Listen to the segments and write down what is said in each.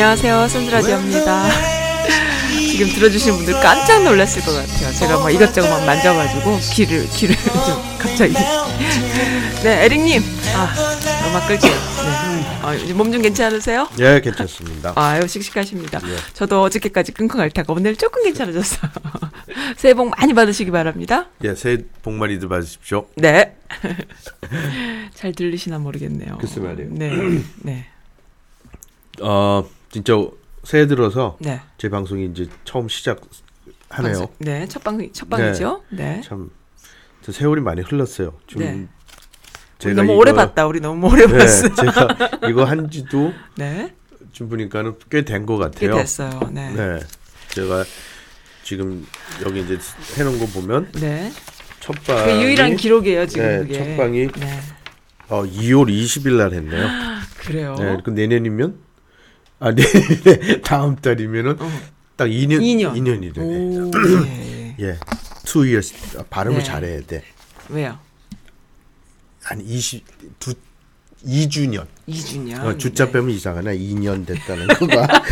안녕하세요. 선즈라디오입니다. 지금 들어주신 분들 깜짝 놀랐을 것 같아요. 제가 막 이것저것 막 만져가지고 귀를 귀를 좀 갑자기. 네, 에릭님, 아 음악 끌게요. 네, 아, 이제 몸좀 괜찮으세요? 예, 괜찮습니다. 아유 씩씩하십니다. 예. 저도 어저께까지 끙끙 앓다가 오늘 조금 괜찮아졌어요. 새해 복 많이 받으시기 바랍니다. 예, 새해 복 많이들 받으십시오. 네. 잘 들리시나 모르겠네요. 글쎄 말이에요. 네, 네, 어, 진짜 새해 들어서 네. 제 방송이 이제 처음 시작하네요. 방송- 네, 첫 방, 첫 방이죠. 네. 참, 저 세월이 많이 흘렀어요. 지금 네. 제가 너무 이거- 오래 봤다. 우리 너무 오래 네, 봤어. 제가 이거 한지도 네. 좀 보니까는 꽤 된것꽤 같아요. 됐어요. 네. 네, 제가 지금 여기 이제 해놓은 거 보면 네. 첫그 방이 유일한 기록이에요, 지금 네, 그게. 첫 방이 네. 어, 2월 20일 날 했네요. 그래요. 네, 그 내년이면 아 내년에 다음 달이면은 어. 딱 2년 2년. 2년이 되네. 오, 예. 예. two years 아, 발음을 네. 잘해야 돼. 왜요? 한 20, 두, 2주년. 2주년. 어, 주자 네. 빼면 이상하나 2년 됐다는 거가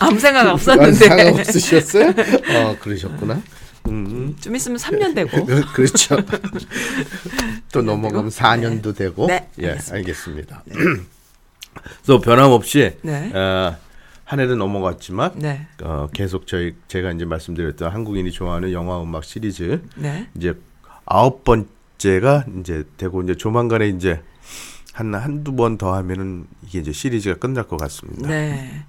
아무 생각 아, 없었는데. 상관 없으셨어요? 어 그러셨구나. 음, 좀 있으면 3년 되고. 그렇죠. 또 넘어가면 4년도 되고. 네, 예, 알겠습니다. 알겠습니다. 그 래서 변함없이 네. 어, 한 해는 넘어갔지만 네. 어, 계속 저희 제가 이제 말씀드렸던 한국인이 좋아하는 영화 음악 시리즈 네. 이제 아홉 번째가 이제 되고 이제 조만간에 이제 한 한두 번 더 하면은 이게 이제 시리즈가 끝날 것 같습니다. 네.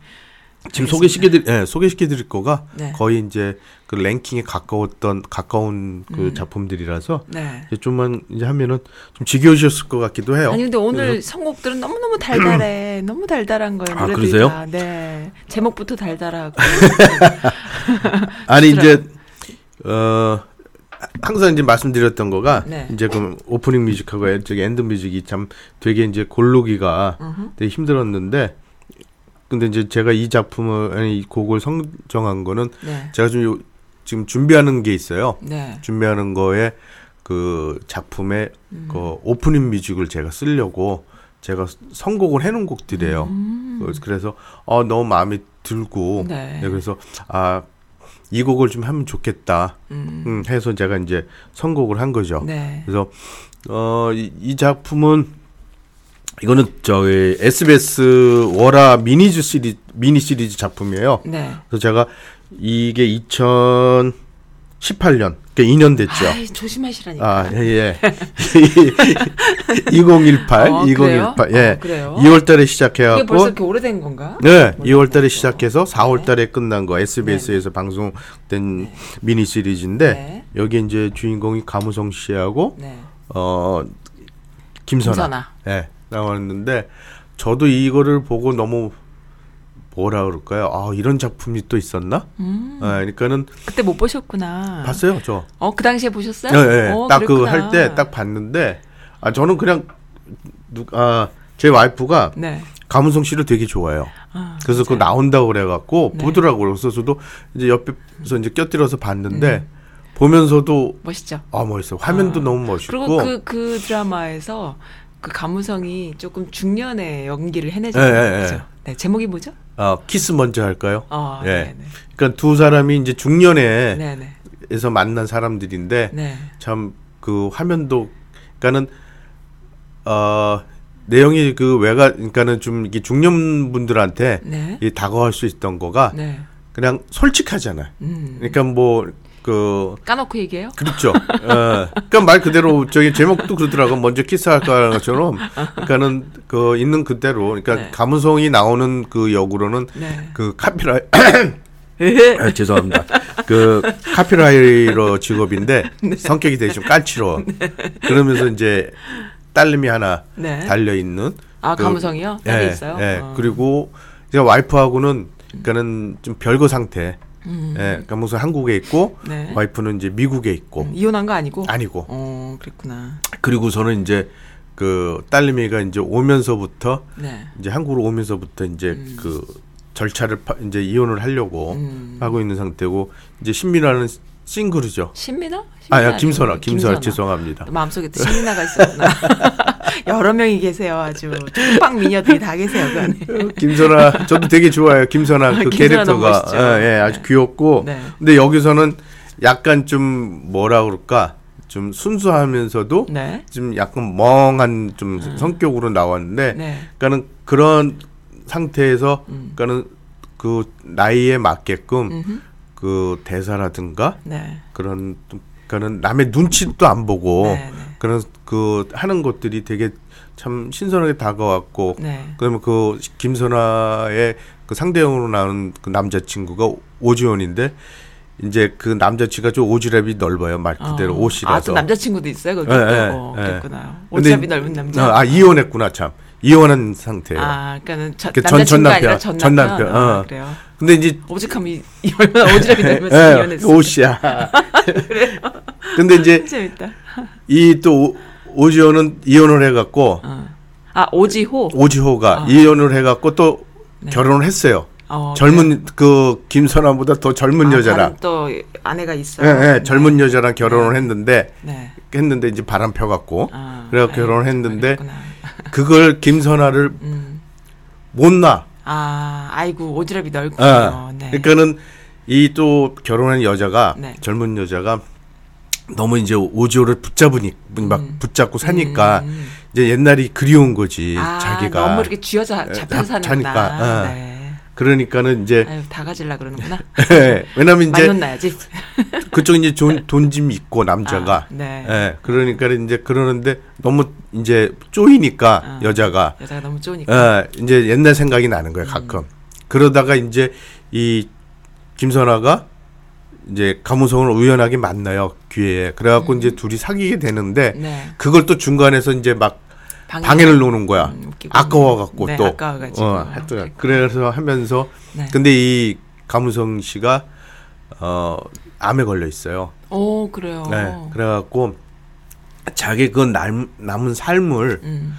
지금 소개시켜 드릴 예, 소개시켜 드릴 거가 네. 거의 이제 그 랭킹에 가까웠던 가까운 그 음. 작품들이라서 네. 이제 좀만 이제 하면은 좀 지겨우셨을 것 같기도 해요. 아니 근데 오늘 선곡들은 너무 너무 달달해. 너무 달달한 거예요. 아, 그러세요? 다. 네. 제목부터 달달하고. 아니 이제 어 항상 이제 말씀드렸던 거가 네. 이제 그 오프닝 music하고 에- 저기 end music이 참 되게 이제 음흠. 되게 힘들었는데 근데 이제 제가 이 작품을 아니 이 곡을 선정한 거는 네. 제가 좀 요, 지금 준비하는 게 있어요. 네. 준비하는 거에 그 작품의 음. 그 오프닝 뮤직을 제가 쓰려고 제가 선곡을 해놓은 곡들이에요. 음. 그래서- 어 너무 마음에 들고 네. 네, 그래서 아 이 곡을 좀 하면 좋겠다 음. 음, 해서 제가 이제 선곡을 한 거죠. 네. 그래서 어이 이 작품은 이거는 저희 SBS 월화 미니즈 시리 미니 시리즈 작품이에요. 네. 그래서 제가 이게 2018년 그러니까 2년 됐죠. 아이, 조심하시라니까. 아, 예, 예. 2018, 어, 2018, 그래요? 예. 어, 그래요? 2월 달에 이게 시작해 갖고, 벌써 이렇게 오래된 건가? 네, 몰랐네, 2월 달에. 시작해서 4월 네. 달에 끝난 거, SBS에서 방송된 미니 시리즈인데, 네. 여기 이제 주인공이 가무성 씨하고, 네. 어, 김선아. 김선아. 예, 나왔는데, 저도 이거를 보고 너무, 뭐라 그럴까요? 아, 이런 작품이 또 있었나? 음. 아, 그러니까는, 그때 못 보셨구나. 봤어요, 저. 어, 그 당시에 보셨어요? 예, 예. 어, 딱그 그랬구나. 할때 딱 봤는데 아 저는 그냥 누 아, 제 와이프가 네. 가문성 씨를 되게 좋아해요. 아, 그래서 맞아요. 나온다고 그래갖고 네. 보더라고요. 그래서 저도 이제 옆에서 이제 껴들어서 봤는데 음. 보면서도 멋있죠. 아 멋있어요. 화면도 아. 너무 멋있고. 그리고 그, 그 드라마에서 그 가무성이 조금 중년의 연기를 예, 해내잖아요. 예, 예. 그죠? 네, 제목이 뭐죠? 아, 키스 먼저 할까요? 어, 예. 네네. 그러니까 두 사람이 이제 중년에에서 네네. 만난 사람들인데 네. 참그 화면도 그러니까는 어 내용이 그 외가 그러니까는 좀 이게 중년 분들한테 네. 이 다가갈 수 있던 거가 네. 그냥 솔직하잖아요. 음. 그러니까 뭐 그 까놓고 얘기해요? 그렇죠. 어, 그러니까 말 그대로 저기 제목도 그러더라고. 먼저 키스할까 것처럼. 그러니까는 그 있는 그대로. 그러니까 네. 감성이 나오는 그 역으로는 네. 그 카피라이 아, 죄송합니다. 그 카피라이터 직업인데 네. 성격이 되게 좀 까칠어. 그러면서 이제 딸내미 하나 네. 달려 있는. 아, 감성이요? 딸이 있어요? 예. 어. 그리고 제가 와이프하고는 그러니까는 좀 별거 상태. 음. 예. 그러니까 무슨 한국에 있고 네. 와이프는 이제 미국에 있고 음, 이혼한 거 아니고? 아니고 어, 그랬구나. 그리고 저는 이제 그 딸내미가 이제 오면서부터 네. 이제 한국으로 오면서부터 이제 그 절차를 파- 이제 이혼을 하려고 음. 하고 있는 상태고 이제 신민아는 싱글이죠. 신민아? 아야 신민아 김선아, 아니고 김선아 죄송합니다. 마음속에 또 신민아가 있었구나. 여러 명이 계세요. 아주 촉박 미녀들이 다 계세요. 그 안에. 김선아 저도 되게 좋아요. 김선아 그 김선아 캐릭터가. 예, 예, 아주 네. 귀엽고 네. 근데 여기서는 약간 좀 뭐라 그럴까 좀 순수하면서도 네. 좀 약간 멍한 좀 성격으로 나왔는데 네. 그러니까는 그런 상태에서 음. 그러니까는 그 나이에 맞게끔 음흠. 그 대사라든가 네. 그런 좀 그러니까는 남의 눈치도 안 보고 네, 네. 그런 그 하는 것들이 되게 참 신선하게 다가왔고 네. 그러면 그 김선아의 그 상대형으로 나오는 그 남자친구가 오지원인데 이제 그 남자친구가 좀 오지랖이 넓어요 말 그대로 어. 옷이라서 아, 또 남자친구도 있어요? 거기 예, 또. 예, 어, 예. 그랬구나. 옷잡이 넓은 남자. 아, 아, 이혼했구나 참 이혼한 상태예요. 아, 그러니까는 전, 그 전- 전 남편, 전전 남편. 남편, 아, 어. 그래요. 근데 이제 오직함이 이 얼마나 오지랖이 넓으면 예, 이혼했어. 옷이야. 근데 이제 재밌다. 이 또 오지호는 이혼을 해갖고 어. 아, 오지호. 오지호가 아. 이혼을 해갖고 또 네. 결혼을 했어요. 어, 젊은 그 김선아보다 더 젊은 아, 여자랑 다른 또 아내가 예, 있어요. 예, 젊은 여자랑 결혼을 했는데 네. 했는데 이제 바람 펴갖고 아, 그래서 결혼을 했는데 그랬구나. 그걸 김선아를 음. 못 놔. 아, 아이고 오지랖이 넓군요. 어. 네. 그러니까는 이 또 결혼한 여자가 네. 젊은 여자가 너무 이제 오지호를 붙잡으니 막 음. 붙잡고 사니까 음. 이제 옛날이 그리운 거지 아, 자기가 너무 이렇게 쥐어져 예, 잡혀서 잡- 사는구나. 자니까, 어. 네. 그러니까는 이제 아유, 다 가질라 그러는구나. 왜냐면 많이 이제 혼나야지. 그쪽 이제 돈좀 있고 남자가 아, 네. 예, 그러니까 이제 그러는데 너무 이제 쪼이니까 아. 여자가 여자가 너무 좋으니까. 예, 이제 옛날 생각이 나는 거예요 음. 가끔 그러다가 이제 이 김선아가 이제 가무성을 우연하게 만나요 기회에 그래갖고 이제 둘이 사귀게 되는데 음. 네. 그걸 또 중간에서 이제 막 방해- 방해 를 놓는 거야 음. 아까워갖고 네, 또 아까워가지고. 어, 하여튼 그래서 하면서 네. 근데 이 가무성 씨가 어 암에 걸려 있어요. 오, 그래요. 네, 그래갖고 자기 그 남, 남은 삶을 음.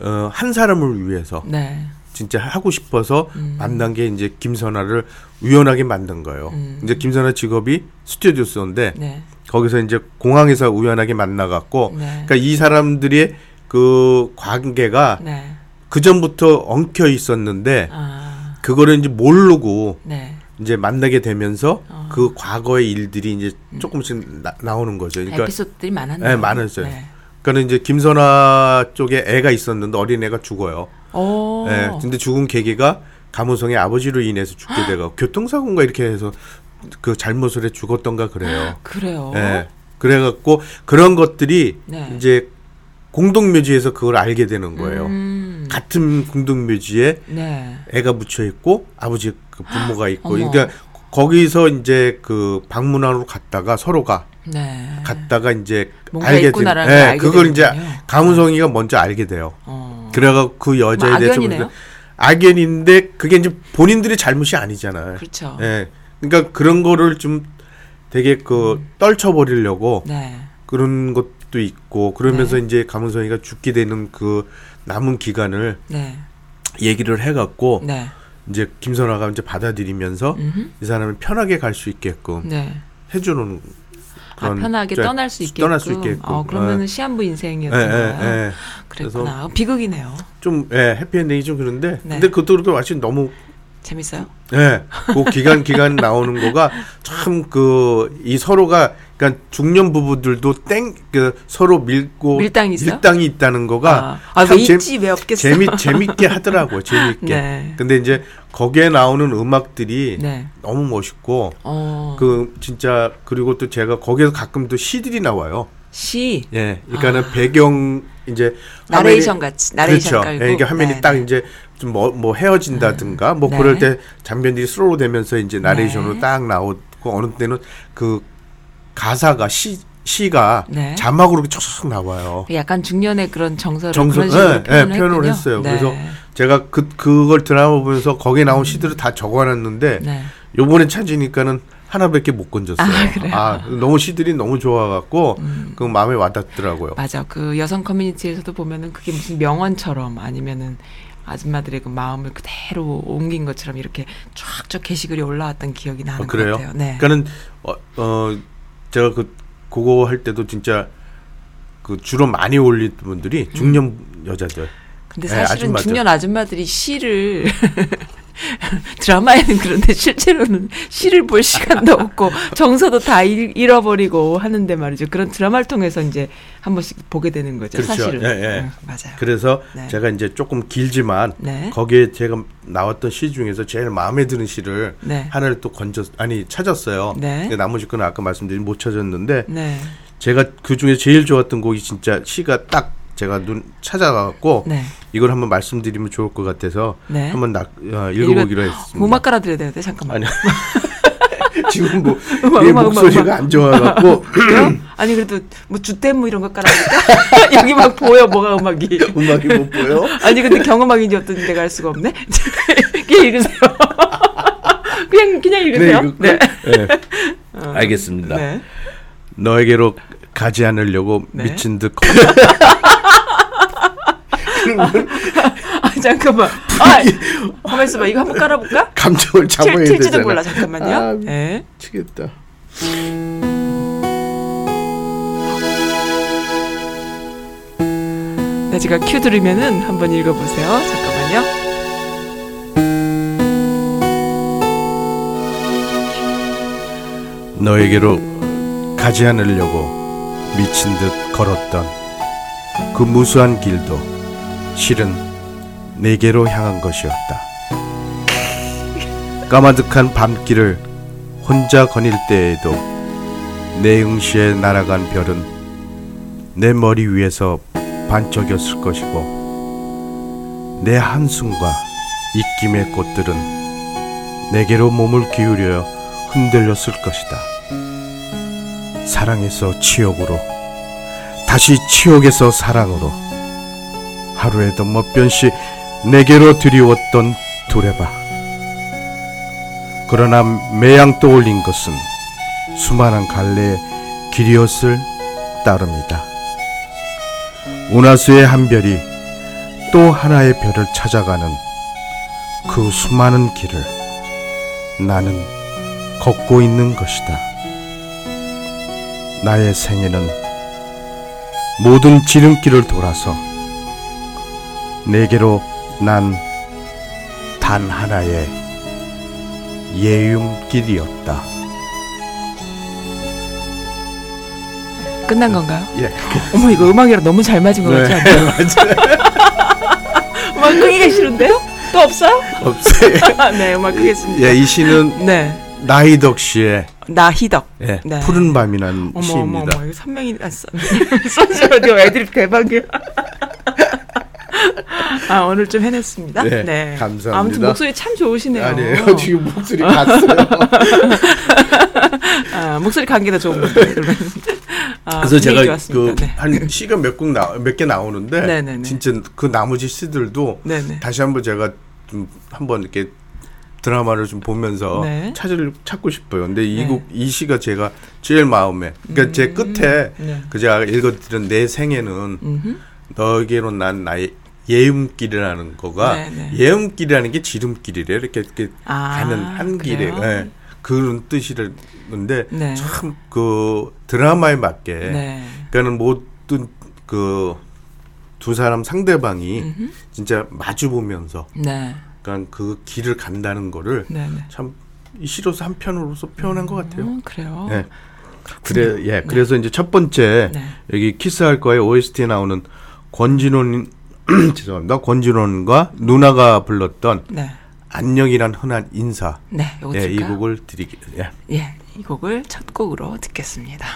어, 한 사람을 위해서 네. 진짜 하고 싶어서 음. 만난 게 이제 김선아를 우연하게 만든 거예요. 음. 이제 김선아 직업이 스튜디오스인데 네. 거기서 이제 공항에서 우연하게 만나갖고 네. 그러니까 이 사람들의 그 관계가 네. 그 전부터 엉켜 있었는데 아. 그거를 이제 모르고 네. 이제 만나게 되면서 어. 그 과거의 일들이 이제 조금씩 나, 오는 거죠. 그러니까 에피소드들이 많았네요. 네, 많았어요. 네. 그러니까 이제 김선아 쪽에 애가 있었는데 어린 애가 죽어요. 오. 예. 근데 죽은 계기가 가무성의 아버지로 인해서 죽게 되고 교통사고인가 이렇게 해서 그 잘못을 해 죽었던가 그래요. 그래요. 예. 그래갖고 그런 것들이 네. 이제 공동묘지에서 그걸 알게 되는 거예요. 음. 같은 공동묘지에 네. 애가 묻혀 있고 아버지 그 부모가 있고 어머. 그러니까 거기서 이제 그 방문하러 갔다가 서로가 네. 갔다가 이제 알게 된- 걸 예, 알게 그걸 이제 되는군요. 가무성이가 먼저 알게 돼요. 어. 그래가 그 여자에 뭐 대해서 악연이네요? 보니까 악연인데 그게 이제 본인들의 잘못이 아니잖아요. 그렇죠. 예. 그러니까 그런 거를 좀 되게 그 음. 떨쳐버리려고 네. 그런 것 도 있고 그러면서 네. 이제 가문성이가 죽게 되는 그 남은 기간을 네. 얘기를 해갖고 네. 이제 김선아가 이제 받아들이면서 음흠. 이 사람이 편하게 갈 수 있게끔 네. 해주는 아, 그런 편하게 저- 떠날 수 있게끔. 떠날 수 있게끔. 어, 그러면은 예. 시한부 예, 인생이었던 예. 예. 그랬구나. 비극이네요. 좀 예, 해피엔딩이 좀 그런데 네. 근데 그것도 그렇게 마치 너무 재밌어요? 예, 그 기간 기간 나오는 거가 참 그 이 서로가 그러니까 중년 부부들도 땡 그 서로 밀고 밀당이? 밀당이 있다는 거가 아, 아, 참왜 재- 있지? 왜 없겠어? 재미 재밌게 하더라고요. 재밌게. 네. 근데 이제 거기에 나오는 음악들이 네. 너무 멋있고 어, 그 진짜 그리고 또 제가 거기에서 가끔 또 시들이 나와요. 시 예, 그러니까는 배경 이제 아. 나레이션 화면이- 같이, 나레이션 그렇죠. 깔고. 예, 이게 화면이 네, 딱 네. 이제 좀 뭐 뭐 헤어진다든가 뭐 네. 그럴 때 장면들이 slow 되면서 이제 나레이션으로 네. 딱 나오고 어느 때는 그 가사가 시 시가 네. 자막으로 쫙 나와요. 약간 중년의 그런 정서를 정서, 그런 식으로 예, 예, 표현을, 표현을. 했어요. 네. 그래서 제가 그 그걸 드라마 보면서 거기에 나온 시들을 다 적어놨는데 네. 요번에 찾으니까는 하나밖에 못 건졌어요. 아, 그래요? 음. 너무 시들이 너무 좋아갖고 그 마음에 와닿더라고요. 맞아. 그 여성 커뮤니티에서도 보면은 그게 무슨 명언처럼 아니면은 아줌마들의 그 마음을 그대로 옮긴 것처럼 이렇게 쫙쫙 게시글이 올라왔던 기억이 나는 어, 그래요? 것 같아요. 네. 그러니까는 어, 어 제가 그 그거 할 때도 진짜 그 주로 많이 올린 분들이 중년 여자들. 근데 네, 사실은 아줌마들. 중년 아줌마들이 시를 드라마에는 그런데 실제로는 시를 볼 시간도 없고 정서도 다 잃, 잃어버리고 하는데 말이죠. 그런 드라마를 통해서 이제 한 번씩 보게 되는 거죠. 그렇죠. 사실은. 예, 예. 응, 맞아요. 그래서 네. 제가 이제 조금 길지만 네. 거기에 제가 나왔던 시 중에서 제일 마음에 드는 시를 네. 하나를 또 건졌 아니 찾았어요. 네. 근데 나머지 거는 아까 말씀드린 못 찾았는데 네. 제가 그 중에 제일 좋았던 곡이 진짜 시가 딱 제가 눈 찾아가고 네. 이걸 한번 말씀드리면 좋을 것 같아서 네. 한번 나, 어, 읽어보기로 했습니다. 음악 깔아드려야 되는데 잠깐만. 아니 지금 뭐 음악, 얘 음악, 목소리가 음악. 안 좋아갖고? 아니 그래도 뭐 주댐 뭐 이런 거 깔아줄까? 여기 막 보여 뭐가 음악이. 음악이 못 보여. 아니 근데 경음악인지 어떤 데가 알 수가 없네. 그냥 읽으세요. 그냥 그냥 읽으세요. 이거- 네. 네. 알겠습니다. 네. 너에게로 가지 않으려고 네. 미친 듯 아 잠깐만. 아 가만 있어봐. 이거 한번 깔아볼까? 감정을 잡아야 칠, 되잖아. 몰라. 잠깐만요. 아, 네. 미치겠다. 네, 제가 큐 들으면은 한번 읽어보세요. 잠깐만요. 너에게로 가지 않으려고 미친 듯 걸었던 그 무수한 길도 실은 내게로 향한 것이었다. 까마득한 밤길을 혼자 거닐 때에도 내 응시에 날아간 별은 내 머리 위에서 반짝였을 것이고 내 한숨과 입김의 꽃들은 내게로 몸을 기울여 흔들렸을 것이다. 사랑에서 치욕으로 다시 치욕에서 사랑으로 하루에도 몇 번씩 내게로 드리웠던 두레바 그러나 매양 떠올린 것은 수많은 갈래의 길이었을 따름이다 운하수의 한 별이 또 하나의 별을 찾아가는 그 수많은 길을 나는 걷고 있는 것이다. 나의 생애는 모든 지름길을 돌아서 내게로 난 단 하나의 예움길이었다. 끝난 건가요? 예. 어머 이거 음악이랑 너무 잘 맞은 것 같지 않아요? 음악 끄기가 싫은데요? 또 없어요? 없어요. 네, 음악 끄겠습니다. 예, 이 시는 네, 나이덕 씨의 나희덕. 예, 네. 푸른 밤이라는 어머 시입니다. 어머 어머 이거 선명히 아, 선- 선지라디오 애드립 대박이야. 아 오늘 좀 해냈습니다. 네, 감사합니다. 아무튼 목소리 참 좋으시네요. 아니에요. 지금 목소리 갔어요. 아, 목소리 감기가 좋은 분들. 그러면. 아, 그래서 제가 좋았습니다. 네. 그한 시가 몇곡몇 개 나오는데 네네네. 진짜 그 나머지 시들도 네네. 다시 한번 제가 좀 한번 이렇게 드라마를 좀 보면서 네. 찾을 찾고 싶어요. 근데 이 네. 곡이 시가 제가 제일 마음에 그러니까 제 끝에 네. 그 제가 읽어드린 내 생애는 음흠. 너에게로 난 나의 예음길이라는 거가 네, 네. 예음길이라는 게 지름길이래 이렇게, 이렇게 아, 가는 한 길에? 예, 그런 뜻이라는데 네. 참그 드라마에 맞게 네. 그러니까는 모든 그 두 사람 상대방이 음흠. 진짜 마주 보면서 네. 그러니까 그 길을 간다는 거를 네네. 참이 시로서 한편으로서 표현한 것 같아요. 음, 그래요. 예. 그래 예. 그래서 이제 첫 번째 네. 여기 키스할 거에 OST에 나오는 권진원 죄송합니다. 권진원과 누나가 불렀던 네. 안녕이란 흔한 인사. 네. 예, 이? 곡을 드리기. 예. 예, 이 곡을 첫 곡으로 듣겠습니다.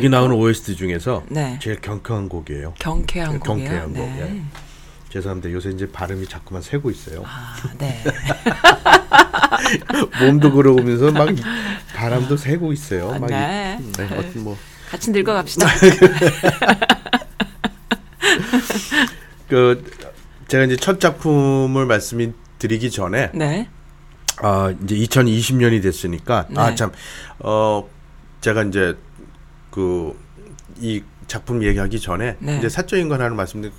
여기 나오는 OST 중에서 네. 제일 경쾌한 곡이에요. 경쾌한 곡이에요. 경쾌한 곡. 네. 예. 죄송합니다. 요새 이제 발음이 자꾸만 새고 있어요. 아, 네. 몸도 그러면서 막 이- 바람도 새고 있어요. 막 이- 네. 네, 어떤 뭐 같이 늙어갑시다. 그 제가 이제 첫 작품을 말씀이 드리기 전에 네, 아 이제 2020년이 됐으니까 네. 아 참 어 제가 이제 그 이 작품 얘기하기 전에 네. 이제 사적인 건 하나 말씀드리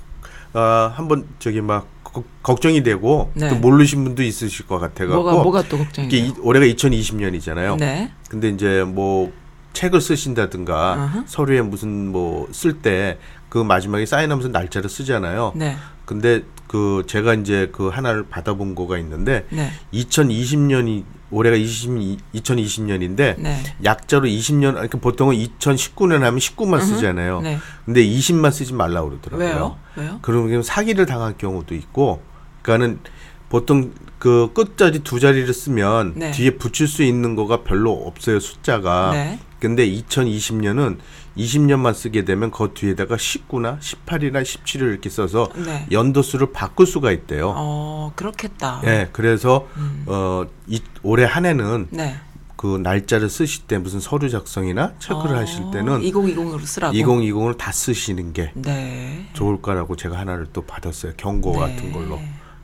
아 한번 저기 막 거- 걱정이 되고 네. 또 모르신 분도 있으실 것 같아 갖고 뭐가 뭐가 또 이게 걱정이에요? 이- 올해가 2020년이잖아요. 네, 근데 이제 뭐 책을 쓰신다든가 어허. 서류에 무슨 뭐 쓸 때 그 마지막에 사인하면서 날짜를 쓰잖아요. 네, 근데 그 제가 이제 그 하나를 받아본 거가 있는데 네, 2020년이 올해가 20, 2020년인데 네. 약자로 20년 그러니까 보통은 2019년 하면 19만 쓰잖아요. 네. 근데 20만 쓰지 말라고 그러더라고요. 왜요? 왜요? 그러면 사기를 당할 경우도 있고 그러니까는 보통 그 끝자리 두 자리를 쓰면 네. 뒤에 붙일 수 있는 거가 별로 없어요 숫자가. 네. 근데 2020년은 20년만 쓰게 되면 그 뒤에다가 19나 18이나 17을 이렇게 써서 네. 연도 수를 바꿀 수가 있대요. 어, 그렇겠다. 예, 그래서 어 이, 올해 한 해는 네. 그 날짜를 쓰실 때 무슨 서류 작성이나 체크를 하실 때는 2020으로 쓰라고. 2020을 다 쓰시는 게 네. 좋을 거라고 제가 하나를 또 받았어요. 경고 네. 같은 걸로.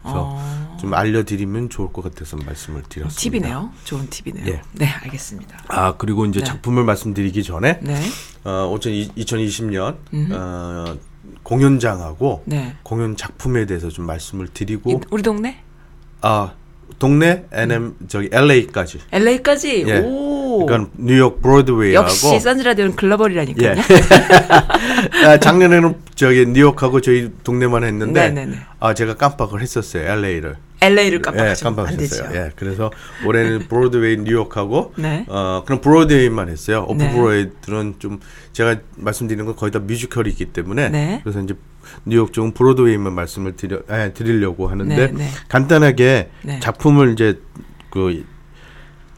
그래서 어. 좀 알려드리면 좋을 것 같아서 말씀을 드렸습니다. 팁이네요. 좋은 팁이네요. 예. 네, 알겠습니다. 아 그리고 이제 네. 작품을 말씀드리기 전에 네. 어, 2020년 어, 공연장하고 네. 공연 작품에 대해서 좀 말씀을 드리고 이- 우리 동네? 아 동네 NM 저기 LA까지. LA까지. 예. 오. 그러니까 뉴욕 브로드웨이하고 역시 산즈라디오는 글로벌이라니까요. 예. 아, 작년에는 저기 뉴욕하고 저희 동네만 했는데 네네네. 아 제가 깜빡을 했었어요 LA를. LA를 예, 안 되죠. 깜빡했어요. 예, 그래서 올해는 브로드웨이 뉴욕하고 네. 어 그럼 브로드웨이만 했어요. 오프 네. 브로드웨이들은 좀 제가 말씀드리는 건 거의 다 뮤지컬이기 때문에 네. 그래서 이제 뉴욕 쪽은 브로드웨이만 말씀을 드려 예, 드리려고 하는데 네, 네. 간단하게 네. 작품을 이제 그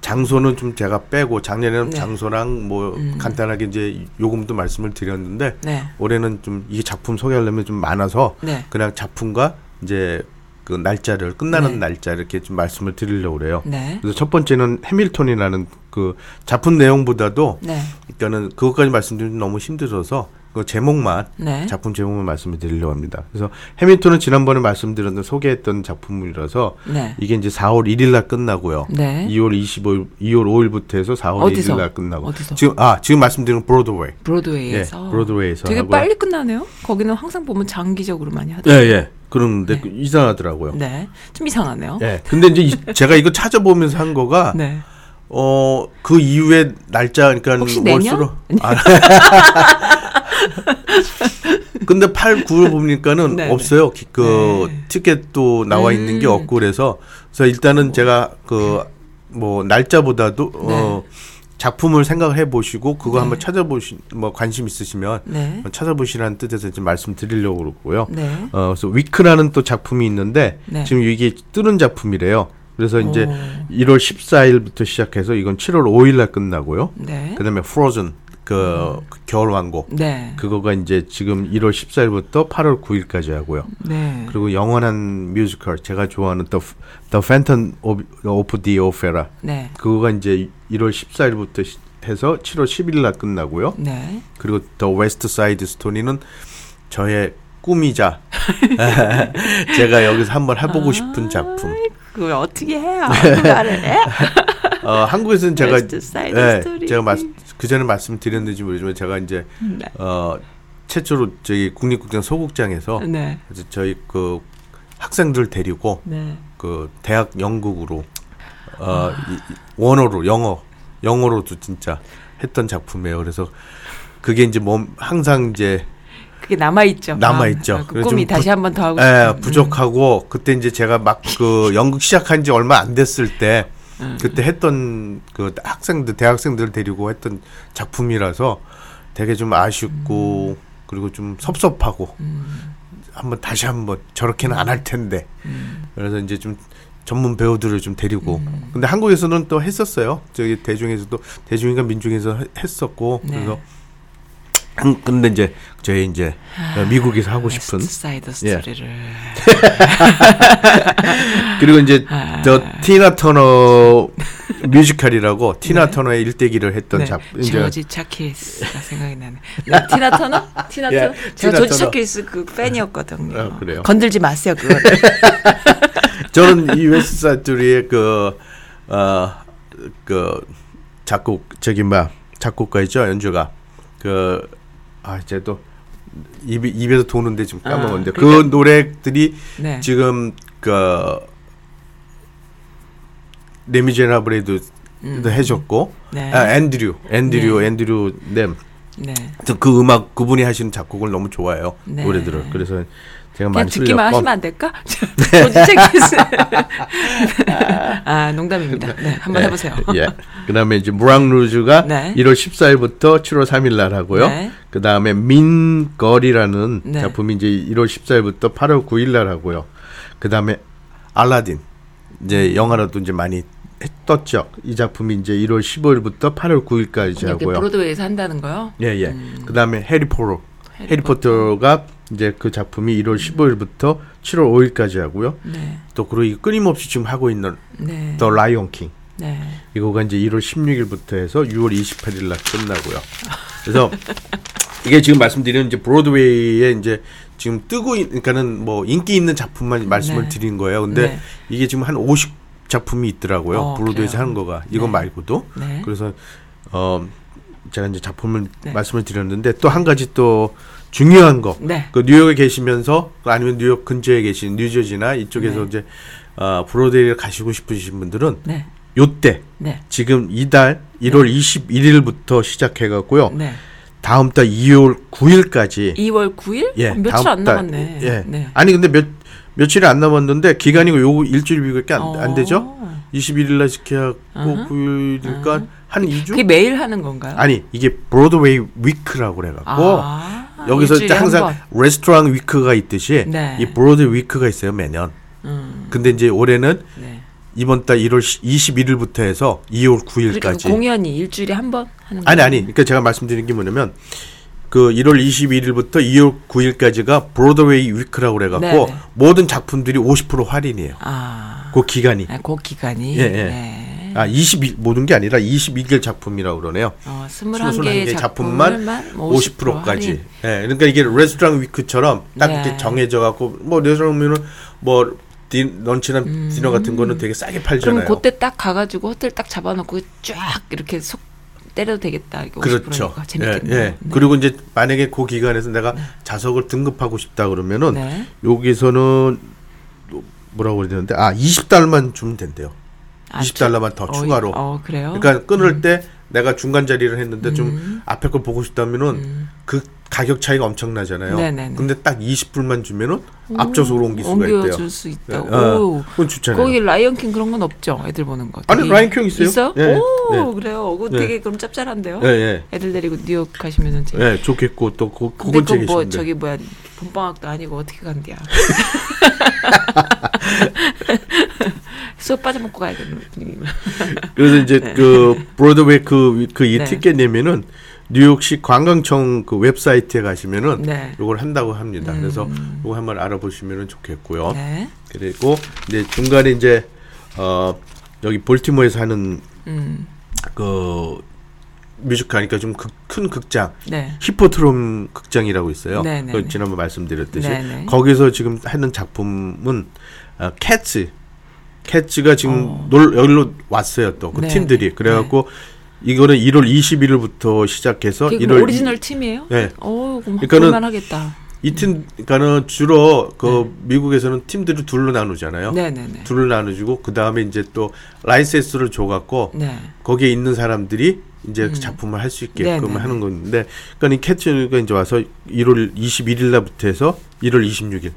장소는 좀 제가 빼고 작년에는 네. 장소랑 뭐 간단하게 이제 요금도 말씀을 드렸는데 네. 올해는 좀 이 작품 소개하려면 좀 많아서 네. 그냥 작품과 이제 그 날짜를 끝나는 네. 날짜 이렇게 좀 말씀을 드리려고 그래요. 네. 그래서 첫 번째는 해밀턴이라는 그 작품 내용보다도 네. 그러니까는 그것까지 말씀드리면 너무 힘들어서 그 제목만 네. 작품 제목만 말씀을 드리려고 합니다. 그래서 해밀턴은 지난번에 말씀드렸던 소개했던 작품이라서 네. 이게 이제 4월 1일 날 끝나고요. 네. 2월 25일, 2월 5일부터 해서 4월 어디서? 1일 날 끝나고. 어디서? 지금 아 지금 말씀드린 브로드웨이. 브로드웨이에서. 예, 브로드웨이에서 되게 하고요. 빨리 끝나네요. 거기는 항상 보면 장기적으로 많이 예, 하더라고요. 예. 그러는데 그 이상하더라고요. 네. 좀 이상하네요. 예. 근데 이제 이- 제가 이거 찾아보면서 한 거가 네. 어, 그 이후에 날짜 그러니까 혹시? 월수로 아. 근데 8, 9를 보니까는 네, 없어요. 기- 그 네. 티켓도 나와 있는 게 음. 없고 그래서 그래서 일단은 제가 그 뭐 날짜보다도 어 작품을 생각을 해 보시고 그거 네. 한번 찾아보시 뭐 관심 있으시면 네. 찾아보시라는 뜻에서 지금 말씀드리려고 그러고요. 네. 어, 그래서 위크라는 또 작품이 있는데 네. 지금 이게 뜨는 작품이래요. 그래서 이제 오. 1월 14일부터 시작해서 이건 7월 5일 날 끝나고요. 네. 그다음에 프로즌 그 겨울 왕국 네. 그거가 이제 지금 1월 14일부터 8월 9일까지 하고요. 네. 그리고 영원한 뮤지컬 제가 좋아하는 The, The Phantom of, of the Opera 네. 그거가 이제 1월 14일부터 시- 해서 7월 10일 날 끝나고요. 네. 그리고 The West Side Story는 저의 꿈이자 제가 여기서 한번 해보고 싶은 작품. 그걸 어떻게 해요? 그거를 해? 어, 한국에서는 제가 Story. 제가 말, 그 전에 말씀드렸는지 모르지만 제가 이제 네. 어, 최초로 저희 국립극장 소극장에서 네. 저희 그 학생들 데리고 네. 그 대학 연극으로 어, 이, 이- 원어로 영어 영어로도 진짜 했던 작품이에요. 그래서 그게 이제 몸 항상 이제 그게 남아 있죠. 남아 있죠. 그 그래서 꿈이 좀 다시 부- 한번 더 하고 예. 부족하고 그때 이제 제가 막 그 연극 시작한 지 얼마 안 됐을 때 음. 그때 했던 그 학생들 대학생들 데리고 했던 작품이라서 되게 좀 아쉽고 음. 그리고 좀 섭섭하고 한번 다시 한번 저렇게는 안 할 텐데 음. 그래서 이제 좀 전문 배우들을 좀 데리고 음. 근데 한국에서는 또 했었어요 저기 대중에서도 대중인가 민중에서 해- 했었고 네. 그래서 한- 근데 이제 저희 이제 미국에서 하고 싶은 사이드 예. 스토리를 그리고 이제 아. 더 티나 터너 뮤지컬이라고 티나 터너의 일대기를 했던 네. 작품 조지 차키스가 생각이 나네. 네, 티나 터너? 티나 예, 터너? 제가 조지. 차키스 그 팬이었거든요. 아, 그래요? 건들지 마세요 그거. 저는 이 웨스트사이드 스토리의 그, 어, 그, 작곡, 저기, 뭐, 작곡가 있죠, 연주가. 그, 아, 이제 또, 입이, 입에서 도는데 지금 까먹었는데, 아, 그 그러니까- 노래들이 네. 지금, 그, 레미 제나브레도 해줬고, 음. 네. 아, 앤드류, 앤드류, 네. 앤드류, nem. 네. 그 음악, 그분이 하시는 작곡을 너무 좋아해요. 네. 노래들을. 그래서 제가 그냥 듣기만. 하시면 안 될까? 조지 차키스. 아 농담입니다. 네, 한번 해보세요. 예. 그다음에 이제 무랑루즈가 네. 1월 14일부터 7월 3일 날 하고요. 네. 그다음에 민걸이라는 네. 작품이 이제 1월 14일부터 8월 9일 날 하고요. 그다음에 알라딘 이제 영화로도 이제 많이 했- 떴죠. 이 작품이 이제 1월 15일부터 8월 9일까지 이렇게 하고요. 브로드웨이에서 한다는 거요? 예, 예. 그다음에 해리포터. 해리포터가 이제 그 작품이 1월 15일부터 7월 5일까지 하고요. 네, 또 그리고 끊임없이 지금 하고 있는 네, 더 라이온 킹. 네. 이거가 이제 1월 16일부터 해서 6월 28일 날 끝나고요. 그래서 이게 지금 말씀드리는 이제 브로드웨이에 이제 지금 뜨고 있, 그러니까는 뭐 인기 있는 작품만 말씀을 네. 드린 거예요. 근데 네. 이게 지금 한 50 작품이 있더라고요. 어, 브로드웨이에서? 하는 거가 이거 네. 말고도. 네. 그래서 어 제가 이제 작품을 네. 말씀을 드렸는데 또 한 가지 또 중요한 거. 네. 그 뉴욕에 계시면서 아니면 뉴욕 근처에 계신 뉴저지나 이쪽에서 네. 이제 어, 브로드웨이를 가시고 싶으신 분들은 네. 요때 네. 지금 이달 1월 21일부터 시작해 갖고요. 네. 다음 달 2월 9일까지 2월 9일? 예, 며칠 안 달- 남았네. 예. 네. 아니 근데 몇 며칠이 안 남았는데 기간이 요 일주일밖에 안, 안 되죠? 어. 21일 날 시켜고 아하. 9일이니까 한 2주? 그게 매일 하는 건가요? 아니 이게 브로드웨이 위크라고 그래 갖고 아, 여기서 항상 번. restaurant week가 있듯이 네. 이 Broadway Week가 있어요 매년. 음, 근데 이제 올해는 네. 이번 달 1월 21일부터 해서 2월 그러니까 9일까지. 공연이 일주일에 한 번 하는 아니? 아니. 그러니까 제가 말씀드리는 게 뭐냐면 그 1월 21일부터 2월 9일까지가 Broadway Week라고 그래 갖고 네네. 모든 작품들이 50% 할인이에요. 아, 그 기간이. 아, 그 기간이. 예, 예. 네. 아, 22 모든 게 아니라 22개 작품이라고 그러네요. 어, 21개 21개의 작품만 작품만 50%까지. 할인. 예. 그러니까 이게 레스토랑 위크처럼 딱 네. 이렇게 정해져 갖고 뭐 레스토랑면은 뭐 디, 런치나 디너 같은 거는 되게 싸게 팔잖아요. 음. 그럼 그때 딱 가가지고 호텔 딱 잡아놓고 쫙 이렇게 속 때려도 되겠다. 이거 그렇죠. 50%니까 재밌겠네요. 예, 예. 네. 그리고 이제 만약에 그 기간에서 내가 자석을 등급하고 싶다 그러면은 네. 여기서는 뭐라고 그래야 되는데 아 20달러만 주면 된대요. 아, 20달러만 더 어, 추가로. 어, 그래요? 그러니까 끊을 때 내가 중간 자리를 했는데 음. 좀 앞에 걸 보고 싶다면은 그 가격 차이가 엄청나잖아요. 네네네. 근데 딱 20불만 주면은 앞좌석으로 옮길 수가 있대요. 옮겨줄 수 있다고. 어, 오. 그건 좋잖아요. 거기 라이언킹 그런 건 없죠. 애들 보는 거. 아니, 되게 라이언킹 있어요. 있어요? 예, 오 예. 그래요. 그거 예. 되게 그럼 짭짤한데요. 예, 예. 애들 데리고 뉴욕 가시면은 되게. 예, 좋겠고 또 그, 그 근처에 그 뭐 계신데. 저기 뭐야 봄방학도 아니고 어떻게 간대야. 수업 빠져먹고 가야 되는 분위기. 그래서 이제 그 브로드웨이 그 그이 네. 티켓 내면은 뉴욕시 관광청 그 웹사이트에 가시면은 네. 요걸 한다고 합니다. 그래서 요거 한번 알아보시면은 좋겠고요. 네. 그리고 이제 중간에 이제 어 여기 볼티모어에서 하는 음. 그 뮤지컬이니까 좀 큰 극장 네. 히포트롬 극장이라고 있어요. 네, 네, 그 네. 지난번 말씀드렸듯이 네, 네. 거기서 지금 하는 작품은 어, 캣츠 캣츠가 지금 어. 놀 여기로 왔어요 또 그 네, 팀들이 네. 그래갖고 이거는 1월 21일부터 시작해서 그게 1월 그럼 오리지널 팀이에요? 네. 오, 그럼 그러니까는 하겠다. 이 팀 그러니까는 주로 그 미국에서는 팀들을 둘로 나누잖아요. 네, 네, 네. 둘로 나누고 그 다음에 이제 또 라이센스를 줘갖고 네. 거기에 있는 사람들이 이제 그 작품을 할 수 있게끔 네네네. 하는 건데, 그러니까 이 캣츠가 이제 와서 1월 21일 날부터 해서 1월 26일,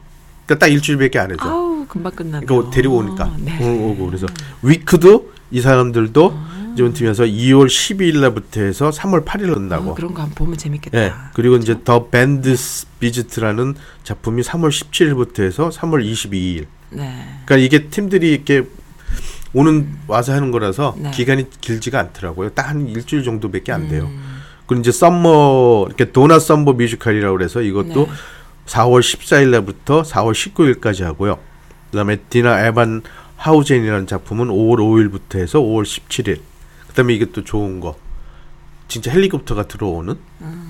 그러니까 딱 일주일밖에 안 하죠. 아우, 금방 끝나네. 그러니까 데리고 오니까 네. 오- 오고 그래서 위키드 이 사람들도 이번 팀에서 2월 12일 날부터 해서 3월 8일 온다고. 어, 그런 거 한번 보면 재밌겠다. 예. 그리고 이제 The Band's Visit라는 작품이 3월 17일부터 해서 3월 22일. 네. 그러니까 이게 팀들이 이렇게 오는 와서 하는 거라서 네. 기간이 길지가 않더라고요. 딱 한 일주일 정도밖에 안 돼요. 음. 그리고 이제 썸머 이렇게 도나 썸머 뮤지컬이라고 그래서 이것도 네. 4월 14일 날부터 4월 19일까지 하고요. 그다음에 디나 에반 하우젠이라는 작품은 5월 5일부터 해서 5월 17일. 그다음에 이게 또 좋은 거. 진짜 헬리콥터가 들어오는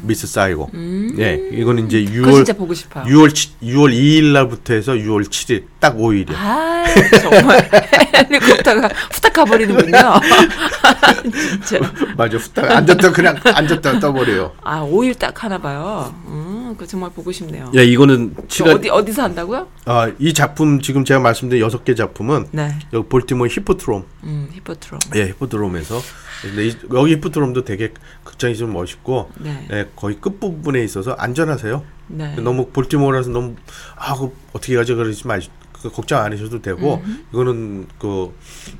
미스 사이고. 예. 이거는 이제 음. 그거 6월 진짜 보고 싶어요. 6월 6월 2일 날부터 해서 6월 7일 딱 5일이요. 아, 정말 헬리콥터가 후딱 가 버리는군요. 진짜. 맞아. 후딱 앉았다 그냥 앉았다 떠 버려요. 아, 5일 딱 하나 봐요. 음, 그 정말 보고 싶네요. 야, 이거는 저 시간 어디 어디서 한다고요? 아, 이 작품 지금 제가 말씀드린 여섯 개 작품은 네. 여기 볼티모어 히포트롬 음, 히포트롬. 예, 히포드롬에서 근데 이- 여기 히포드롬도 되게 극장이 좀 멋있고 네. 예, 거의 끝 부분에 있어서 안전하세요. 네. 너무 볼티모어라서 너무 아, 그 어떻게 가져 그러지 마. 그 걱정 안 하셔도 되고 이거는 그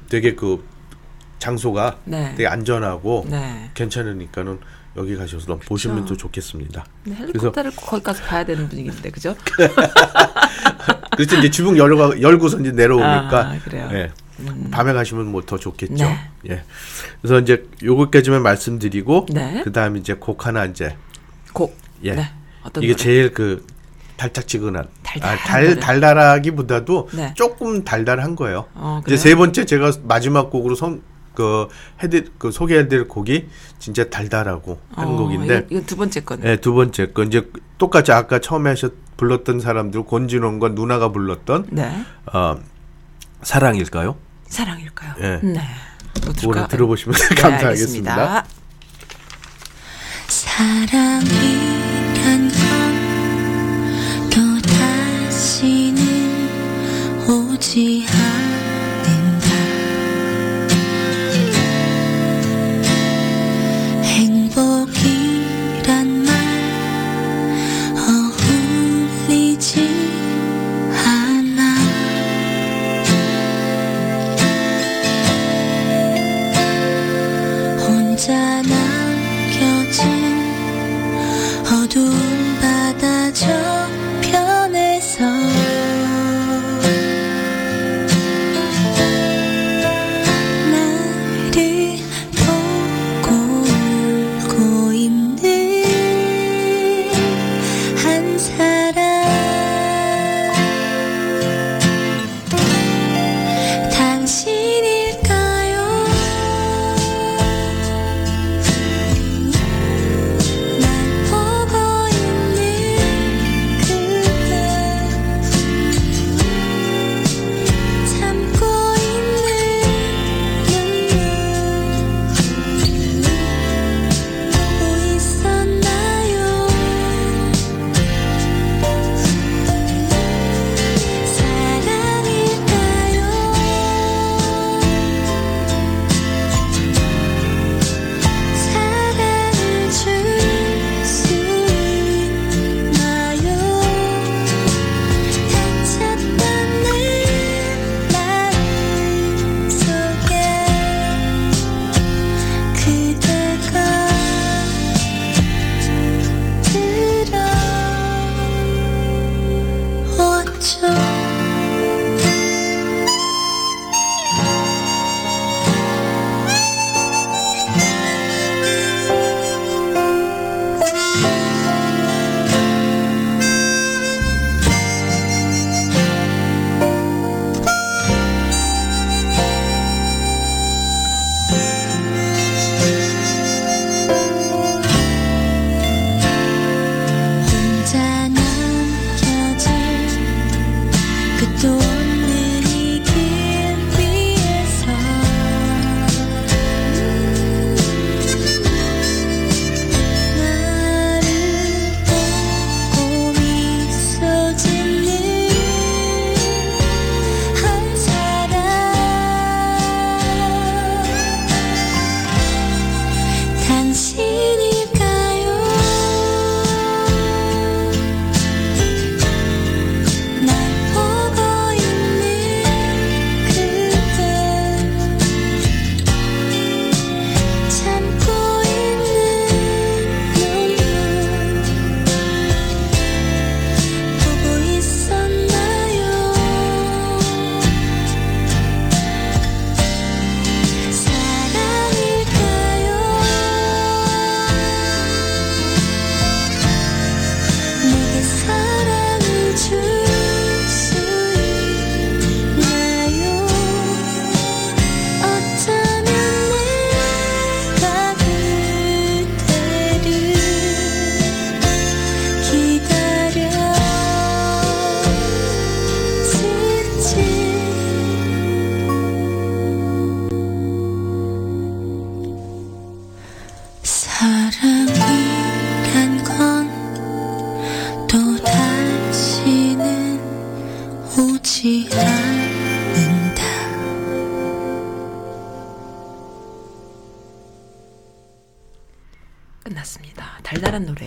되게 그 장소가 네. 되게 안전하고 네. 괜찮으니까는 여기 가셔서 너무 보시면 또 좋겠습니다. 근데 헬리콥터를 꼭 거기 가서 봐야 되는 분위기인데, 그죠? 그래서 이제 주변 열고 열고서 이제 내려오니까 아, 그래요? 예. 밤에 가시면 뭐 더 좋겠죠. 네. 예. 그래서 이제 요것까지만 말씀드리고 네. 그다음에 이제 곡 하나 이제 곡. 예. 네. 어떤 이게 노래? 제일 그 달짝지근한 달달한 아, 달. 달달하기보다도 네. 조금 달달한 거예요. 어, 이제? 세 번째 제가 마지막 곡으로 선 그 해드 그 소개해드릴 곡이 진짜 달달하고 한 곡인데 어, 이거, 이거 두 번째 거네. 네, 두 번째 거 이제 똑같이 아까 처음에 하셨 불렀던 사람들 권진원과 누나가 불렀던 네. 어 사랑일까요? 사랑일까요? 예. 네. 뭐 오늘 들을까? 들어보시면 네, 감사하겠습니다. 알겠습니다. 사랑이란 건 또 다시는 오지 않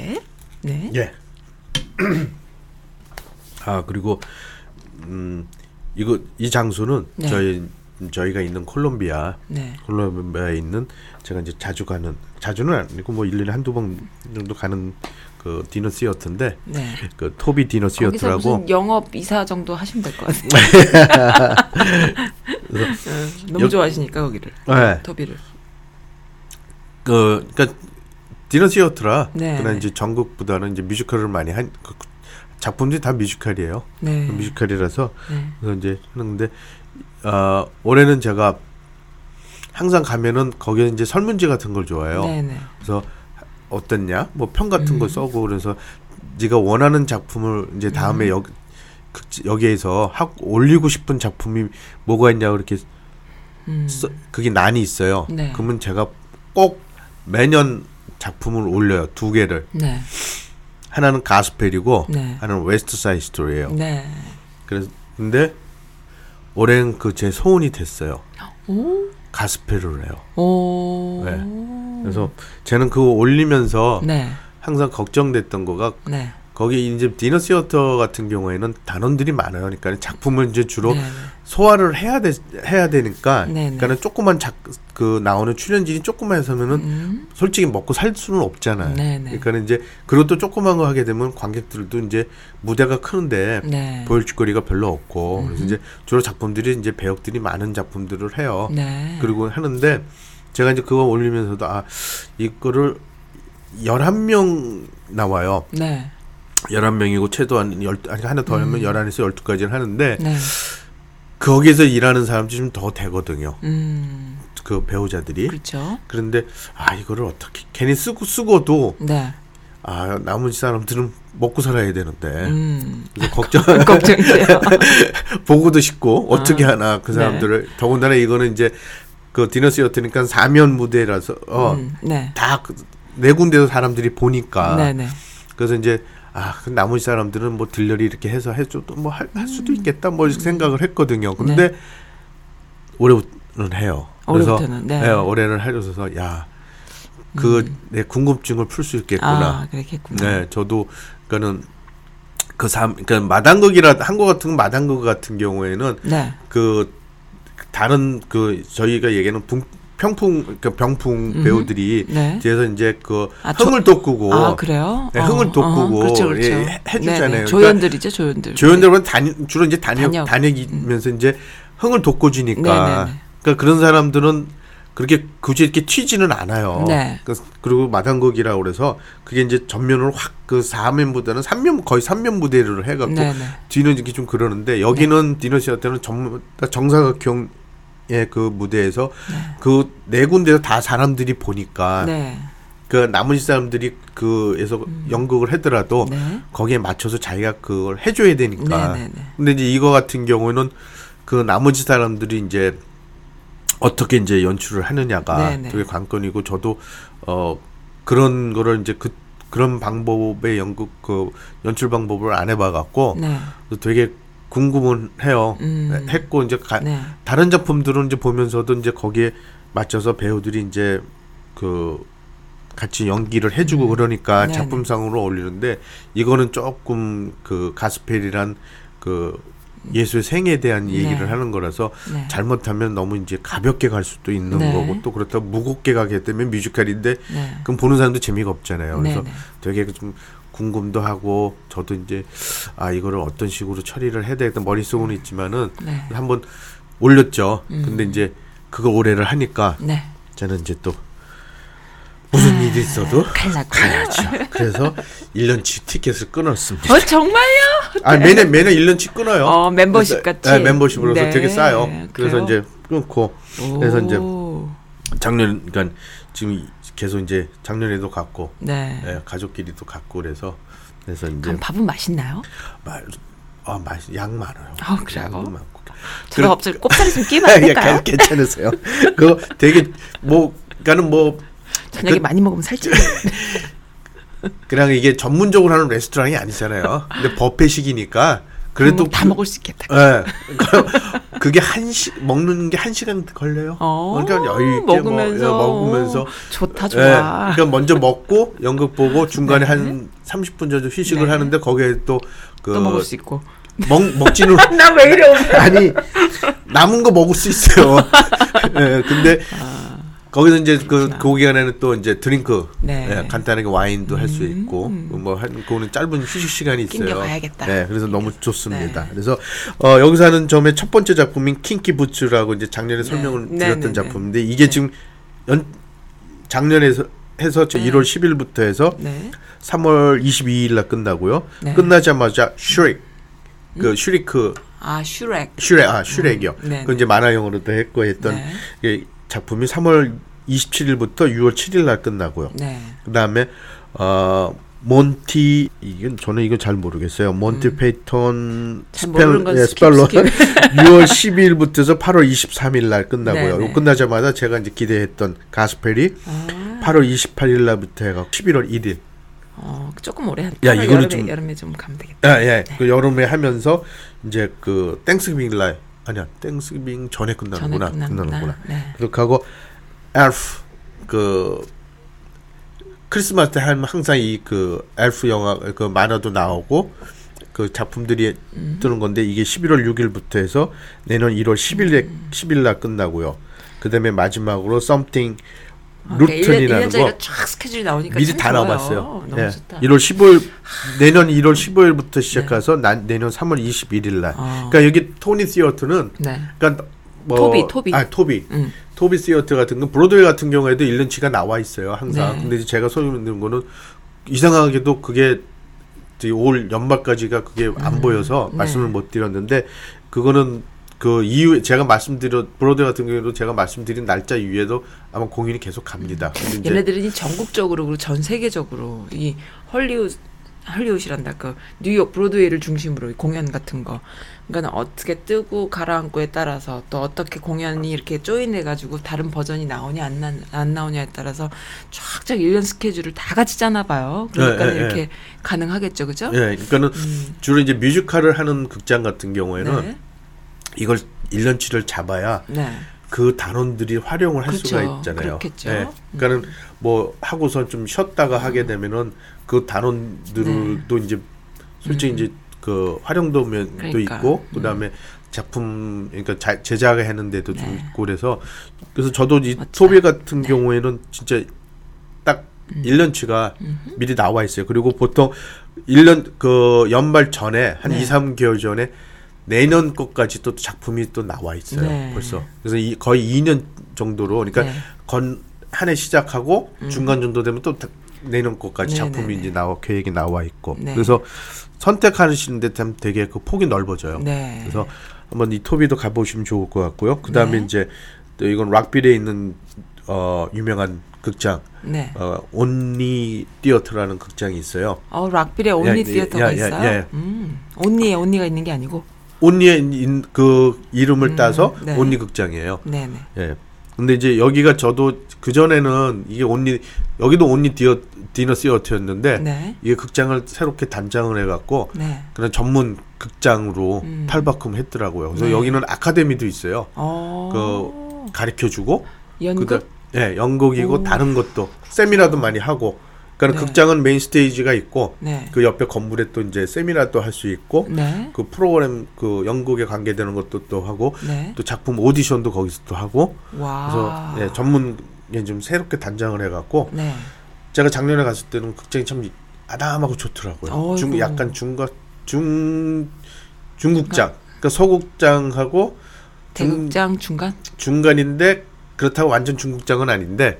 노래. 네. 예. 아 그리고 음 이거 이 장소는 네. 저희 저희가 있는 콜롬비아 네. 콜롬비아에 있는 제가 이제 자주 가는 자주는 아니고 뭐 1년에 한두 번 정도 가는 그 디너 시어터인데 네. 그 토비 디너 무슨 영업 이사 정도 하시면 될 것 같아요. 응, 너무 여- 좋아하시니까 거기를. 네. 토비를. 그 그러니까 디너 시어터라 네. 그냥 이제 전국보다는 이제 뮤지컬을 많이 한 그, 작품들이 다 뮤지컬이에요. 네. 뮤지컬이라서 네. 그래서 이제 하는데 어, 올해는 제가 항상 가면은 거기에 이제 설문지 같은 걸 좋아해요. 네네. 그래서 어땠냐? 뭐 평 같은 거 써고 그래서 네가 원하는 작품을 이제 다음에 여기 극- 여기에서 하, 올리고 싶은 작품이 뭐가 있냐 그렇게 음. 써, 그게 난이 있어요. 네. 그러면 제가 꼭 매년 작품을 올려요. 두 개를. 네. 하나는 가스펠이고 네. 하나는 웨스트 사이드 스토리예요. 네. 그래서 근데 올해는 그 제 소원이 됐어요. 오. 가스펠을 해요. 오. 네. 그래서 저는 그거 올리면서 네. 항상 걱정됐던 거가 네. 거기 이제 dinner theater 같은 경우에는 단원들이 많아요. 그러니까 작품을 이제 주로 네, 네. 소화를 해야 돼 해야 되니까 네, 네. 그러니까는 조그만 작 그 나오는 출연진이 조그만 해서면은 음. 솔직히 먹고 살 수는 없잖아요. 네, 네. 그러니까 이제 그리고 또 조그만 거 하게 되면 관객들도 이제 무대가 크는데 네. 보여줄 거리가 별로 없고 그래서 이제 주로 작품들이 이제 배역들이 많은 작품들을 해요. 네. 그리고 하는데 제가 이제 그거 올리면서도 아 이거를 11명 나와요. 네. 11명이고 최소한 12 아니 하나 더 하면 11에서 12까지는 하는데 네. 거기서 일하는 사람들이 좀 더 되거든요. 음. 그 배우자들이. 그렇죠. 그런데 아 이거를 어떻게 괜히 쓰고 쓰고도 네. 아 나머지 사람들은 먹고 살아야 되는데 음. 걱정 걱정돼요. 보고도 싶고 어떻게 아, 하나 그 네. 사람들을 더군다나 이거는 이제 그 디너스였으니까 사면 무대라서 어, 음. 네. 다네 군데서 사람들이 보니까 네, 네. 그래서 이제 아, 그 나머지 사람들은 뭐 들러리 이렇게 해서 해줘도 뭐할 수도 있겠다 뭐 생각을 했거든요. 근데 음. 네. 올해부터는 해요. 그래서 올해부터는, 네. 음. 올해는 해줘서 야, 그내 궁금증을 풀 수 있겠구나. 아, 그렇겠구나. 네, 저도 그거는 그 삼, 그러니까 마당극이라 한국 같은 마당극 같은 경우에는 네. 그 다른 그 저희가 얘기하는 붕, 평풍 그러니까 병풍 배우들이 네. 뒤에서 이제 그 아, 조- 흥을 돋구고 아, 그래요? 네, 흥을 돋구고 그렇죠, 그렇죠. 예, 해- 해주잖아요. 네네. 그러니까 조연들이죠, 조연들. 조연들은 단 주로 이제 단역 단역. 단역이면서 이제 흥을 돋궈주니까 네네네. 그러니까 그런 사람들은 그렇게 굳이 이렇게 튀지는 않아요. 네. 그- 그리고 마당극이라고 그래서 그게 이제 전면으로 확그 4면보다는 3면 거의 3면 무대를 해갖고 네네. 뒤는 이렇게 좀 그러는데 여기는 디너시어 때는 전부 다 정사각형 의그 무대에서 그네 군데서 다 사람들이 보니까 네. 그 나머지 사람들이 그에서 연극을 하더라도 네. 거기에 맞춰서 자기가 그걸 해줘야 되니까. 네네네. 근데 이제 이거 같은 경우는 그 나머지 사람들이 이제 어떻게 이제 연출을 하느냐가 네네. 되게 관건이고 저도 어 그런 거를 이제 그 그런 방법의 연극 그 연출 방법을 안 해봐 갖고 네. 되게 궁금은 해요. 음. 했고 이제 가, 네. 다른 작품들은 이제 보면서도 이제 거기에 맞춰서 배우들이 이제 그 같이 연기를 해주고 그러니까 음. 네네. 작품상으로 올리는데 이거는 조금 그 가스펠이란 그 예수의 생에 대한 얘기를 네. 하는 거라서 네. 잘못하면 너무 이제 가볍게 갈 수도 있는 네. 거고 또 그렇다고 무겁게 가게 되면 뮤지컬인데 네. 그럼 보는 사람도 재미가 없잖아요. 그래서. 되게 좀 궁금도 하고 저도 이제 아 이거를 어떤 식으로 처리를 해야 되겠다 머릿속은 있지만은 네. 한번 올렸죠. 음. 근데 이제 그거 올해를 하니까 네. 저는 이제 또 무슨 일이 있어도. 가야죠. 그래서 1년치 티켓을 끊었습니다. 어, 정말요? 아 매년 매년 1년치 끊어요. 어, 멤버십 그래서- 같이? 네, 멤버십으로서 네, 되게 싸요. 그래서 그래요? 이제 끊고 그래서 이제 오. 작년 그러니까 지금 계속 이제 작년에도 갔고 네. 예, 가족끼리도 갔고 그래서 그래서 이제 그럼 밥은 맛있나요? 말, 아, 맛, 양 많아요. 아, 그래요? 양도 많고. 제가 갑자기 꼽사리 좀 끼면 안 예, 될까요? 괜- 괜찮으세요? 그거 되게 뭐, 그러니까는 뭐 저녁에 그- 많이 먹으면 살찌. 그냥 이게 전문적으로 하는 레스토랑이 아니잖아요. 근데 버페식이니까 그래도 다 그- 먹을 수 있겠다. 예. 그게 한 시, 먹는 게 한 시간 걸려요. 어, 그러니까 여유 있게 먹으면서. 뭐, 예, 먹으면서 좋다, 예, 좋아. 그러니까 먼저 먹고 연극 보고 중간에 한 30분 정도 휴식을 네. 하는데 거기에 또그 또 먹을 수 있고. 먹 먹지는 나 왜 이래? 아니 남은 거 먹을 수 있어요. 예, 근데 거기서 이제 그, 아. 그렇구나. 그 기간에는 또 이제 drink, 네. 음. 예, 간단하게 와인도 할 수 있고, 뭐, 한, 그거는 짧은 휴식 시간이 있어요. 낑겨 가야겠다. 네, 그래서 너무 좋습니다. 네. 그래서, 어, 여기서 하는 점의 첫 번째 작품인 킹키 부츠라고 이제 작년에 설명을 네, 드렸던 네, 네. 작품인데, 이게 지금 연, 작년에서 해서 저 1월 10일부터 해서 네. 3월 22일 날 끝나고요. 네. 끝나자마자 슈렉, 그 슈리크 아, 슈렉. 슈렉 아 슈렉이요. 음, 네, 그 이제 만화영화로도 했고 했던 네. 작품이 3월 27일부터 6월 7일 날 끝나고요. 네. 그다음에 어 몬티 이건 저는 이건 잘 모르겠어요. 몬티 파이튼 음. 잘 모르는 건 예, 스킵. 6월 12일부터서 8월 23일 날 끝나고요. 네, 요 네. 끝나자마자 제가 이제 기대했던 가스펠이 아, 8월 28일 날부터 해가 11월 1일. 어, 조금 오래 한. 야, 야, 이거는 여름에, 좀- 여름에 좀 가면 되겠다. 아, 예. 그 여름에 하면서 이제 그 Thanksgiving 날 아니야. Thanksgiving 전에 전에 끝나는구나. 끝나는구나. 네. 그렇게 하고 엘프 그 크리스마스 때 항상 이 그 엘프 영화 그 만화도 나오고 그 작품들이 음. 뜨는 건데 이게 11월 6일부터 해서 내년 1월 10일에 음. 10일 날 끝나고요. 그다음에 마지막으로 something 아, 그러니까 Rotten이라는 1년, 1년짜리가 거 쫙 스케줄이 나오니까 미리 참 다. 나와봤어요. 예. 좋다. 1월 15일 내년 1월 15일부터 시작해서 난 내년 3월 21일 날. 아. 그러니까 여기 토니 theater는 네. 그러니까 뭐 토비, 토비. 아 토비 음. 토비 시어터 같은 건 브로드웨이 같은 경우에도 1년치가 나와 있어요 항상 네. 근데 제가 소리 듣는 거는 이상하게도 그게 올 연말까지가 그게 안 보여서 네. 말씀을 못 드렸는데 그거는 그 이후에 제가 말씀드려 브로드웨이 같은 경우에도 제가 말씀드린 날짜 이후에도 아마 공연이 계속 갑니다 얘네들은 이 전국적으로 그리고 전 세계적으로 이 헐리우드 헐리우드란다 그 뉴욕 브로드웨이를 중심으로 이 공연 같은 거 그러니까 어떻게 뜨고 가라앉고에 따라서 또 어떻게 공연이 이렇게 조인해 가지고 다른 버전이 나오냐 안, 나, 안 나오냐에 따라서 쫙쫙 1년 스케줄을 다 같이 짜나 봐요. 그러니까 예, 예, 이렇게 예. 가능하겠죠. 그죠? 예 그러니까는 주로 이제 뮤지컬을 하는 극장 같은 경우에는 음. 네. 이걸 1년치를 잡아야 네. 그 단원들이 활용을 할 그렇죠. 수가 있잖아요. 그렇겠죠. 음. 예. 그러니까는 뭐 하고서 좀 쉬었다가 하게 되면은 그 단원들도 이제 솔직히 이제 그 활용도면도 네. 그러니까. 있고 그다음에 작품 그러니까 자, 제작을 했는데도 좀 네. 있고 그래서 그래서 저도 이 멋지다. 토비 같은 경우에는 진짜 딱 음. 1년치가 미리 나와 있어요. 그리고 보통 1년 그 연말 전에 한 네. 2, 3개월 전에 내년 것까지 또 작품이 또 나와 있어요. 네. 벌써. 그래서 이 거의 2년 정도로 그러니까 네. 건한 해 시작하고 중간 정도 되면 또 다- 내년 것까지 네, 작품이 네, 네. 이제 나와 계획이 나와 있고. 네. 그래서 선택하시는데 참 되게 그 폭이 넓어져요. 네. 그래서 한번 이 토비도 가보시면 좋을 것 같고요. 그 다음에 네. 이제 또 이건 락빌에 있는 어 유명한 극장 네. 어 온리 티어터라는 극장이 있어요. 어, 락빌에 온리 야, 야, 티어터가 야, 야, 있어요. 야. 음. Olney에 Olney가 있는 게 아니고. 온리의 인- 그 이름을 따서 네. 온리 극장이에요. 네, 네. 예. 근데 이제 여기가 저도 그 전에는 이게 온리 여기도 온리 디어 디너 시어터였는데 네. 이게 극장을 새롭게 단장을 해갖고 네. 그런 전문 극장으로 음. 탈바꿈 했더라고요. 그래서 네. 여기는 아카데미도 있어요. 어. 그 가르쳐주고 연극 그다- 예, 연극이고 오. 다른 것도 세미나도 많이 하고. 그러니까 네. 극장은 메인 스테이지가 있고 네. 그 옆에 건물에 또 이제 세미나도 할 수 있고 네. 그 프로그램 그 연극에 관계되는 것도 또 하고 네. 또 작품 오디션도 거기서 또 하고 와. 그래서 예, 전문 예, 좀 새롭게 단장을 해갖고 네. 제가 작년에 갔을 때는 극장이 참 아담하고 좋더라고요. 어이구. 중 약간 중각 중 중국장 그러니까 소극장하고 중, 대극장 중간? 중간인데 그렇다고 완전 중국장은 아닌데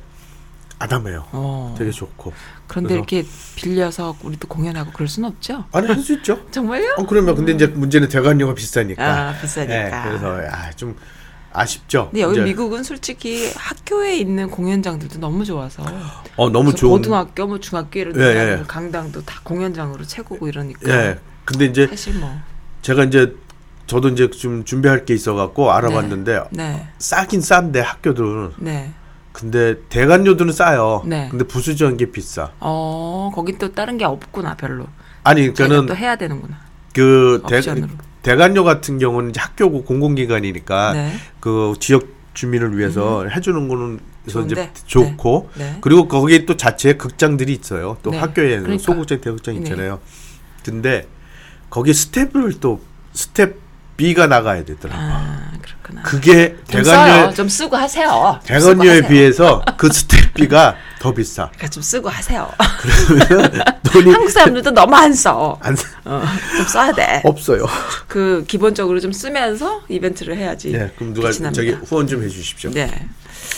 아담해요. 어. 되게 좋고 그런데 이렇게 빌려서 우리도 공연하고 그럴 수는 없죠? 아니 할 수 있죠. 정말요? 어 그러면 근데 이제 문제는 대관료가 비싸니까. 아, 비싸니까. 예, 그래서 아, 좀 아쉽죠. 근데 여기 이제, 미국은 솔직히 학교에 있는 공연장들도 너무 좋아서 어 너무 좋은 고등학교 뭐 중학교 이런 예, 데 예. 강당도 다 공연장으로 채우고 이러니까 예. 근데 이제 사실 뭐 제가 이제 저도 이제 좀 준비할 게 있어갖고 알아봤는데 네. 싸긴 싼데 학교들은 네. 근데 대관료들은 싸요. 네. 근데 부수 지원 게 비싸. 어, 거긴 또 다른 게 없구나, 별로. 아니 저희가 그러니까는 또 해야 되는구나. 그 대. 대관료 같은 경우는 이제 학교고 공공기관이니까 네. 그 지역 주민을 위해서 해주는 거는 그래서 이제? 좋고 네. 네. 그리고 거기에 또 자체 극장들이 있어요. 또 네. 학교에 그러니까. 소극장, 대극장 네. 있잖아요. 근데 거기 스태프를 또 스태프비가 나가야 되더라고. 아, 그렇구나. 그게. 대관료에 좀 쓰고 하세요. 대관료에. 비해서 그 스태프비가 더 비싸. 그러니까 좀 쓰고 하세요. 돈이 한국 사람들도 너무 안 써. 안 어, 좀 써야 돼. 없어요. 그 기본적으로 좀 쓰면서 이벤트를 해야지. 예, 그럼 누가. 저기 후원 좀 해주십시오. 네.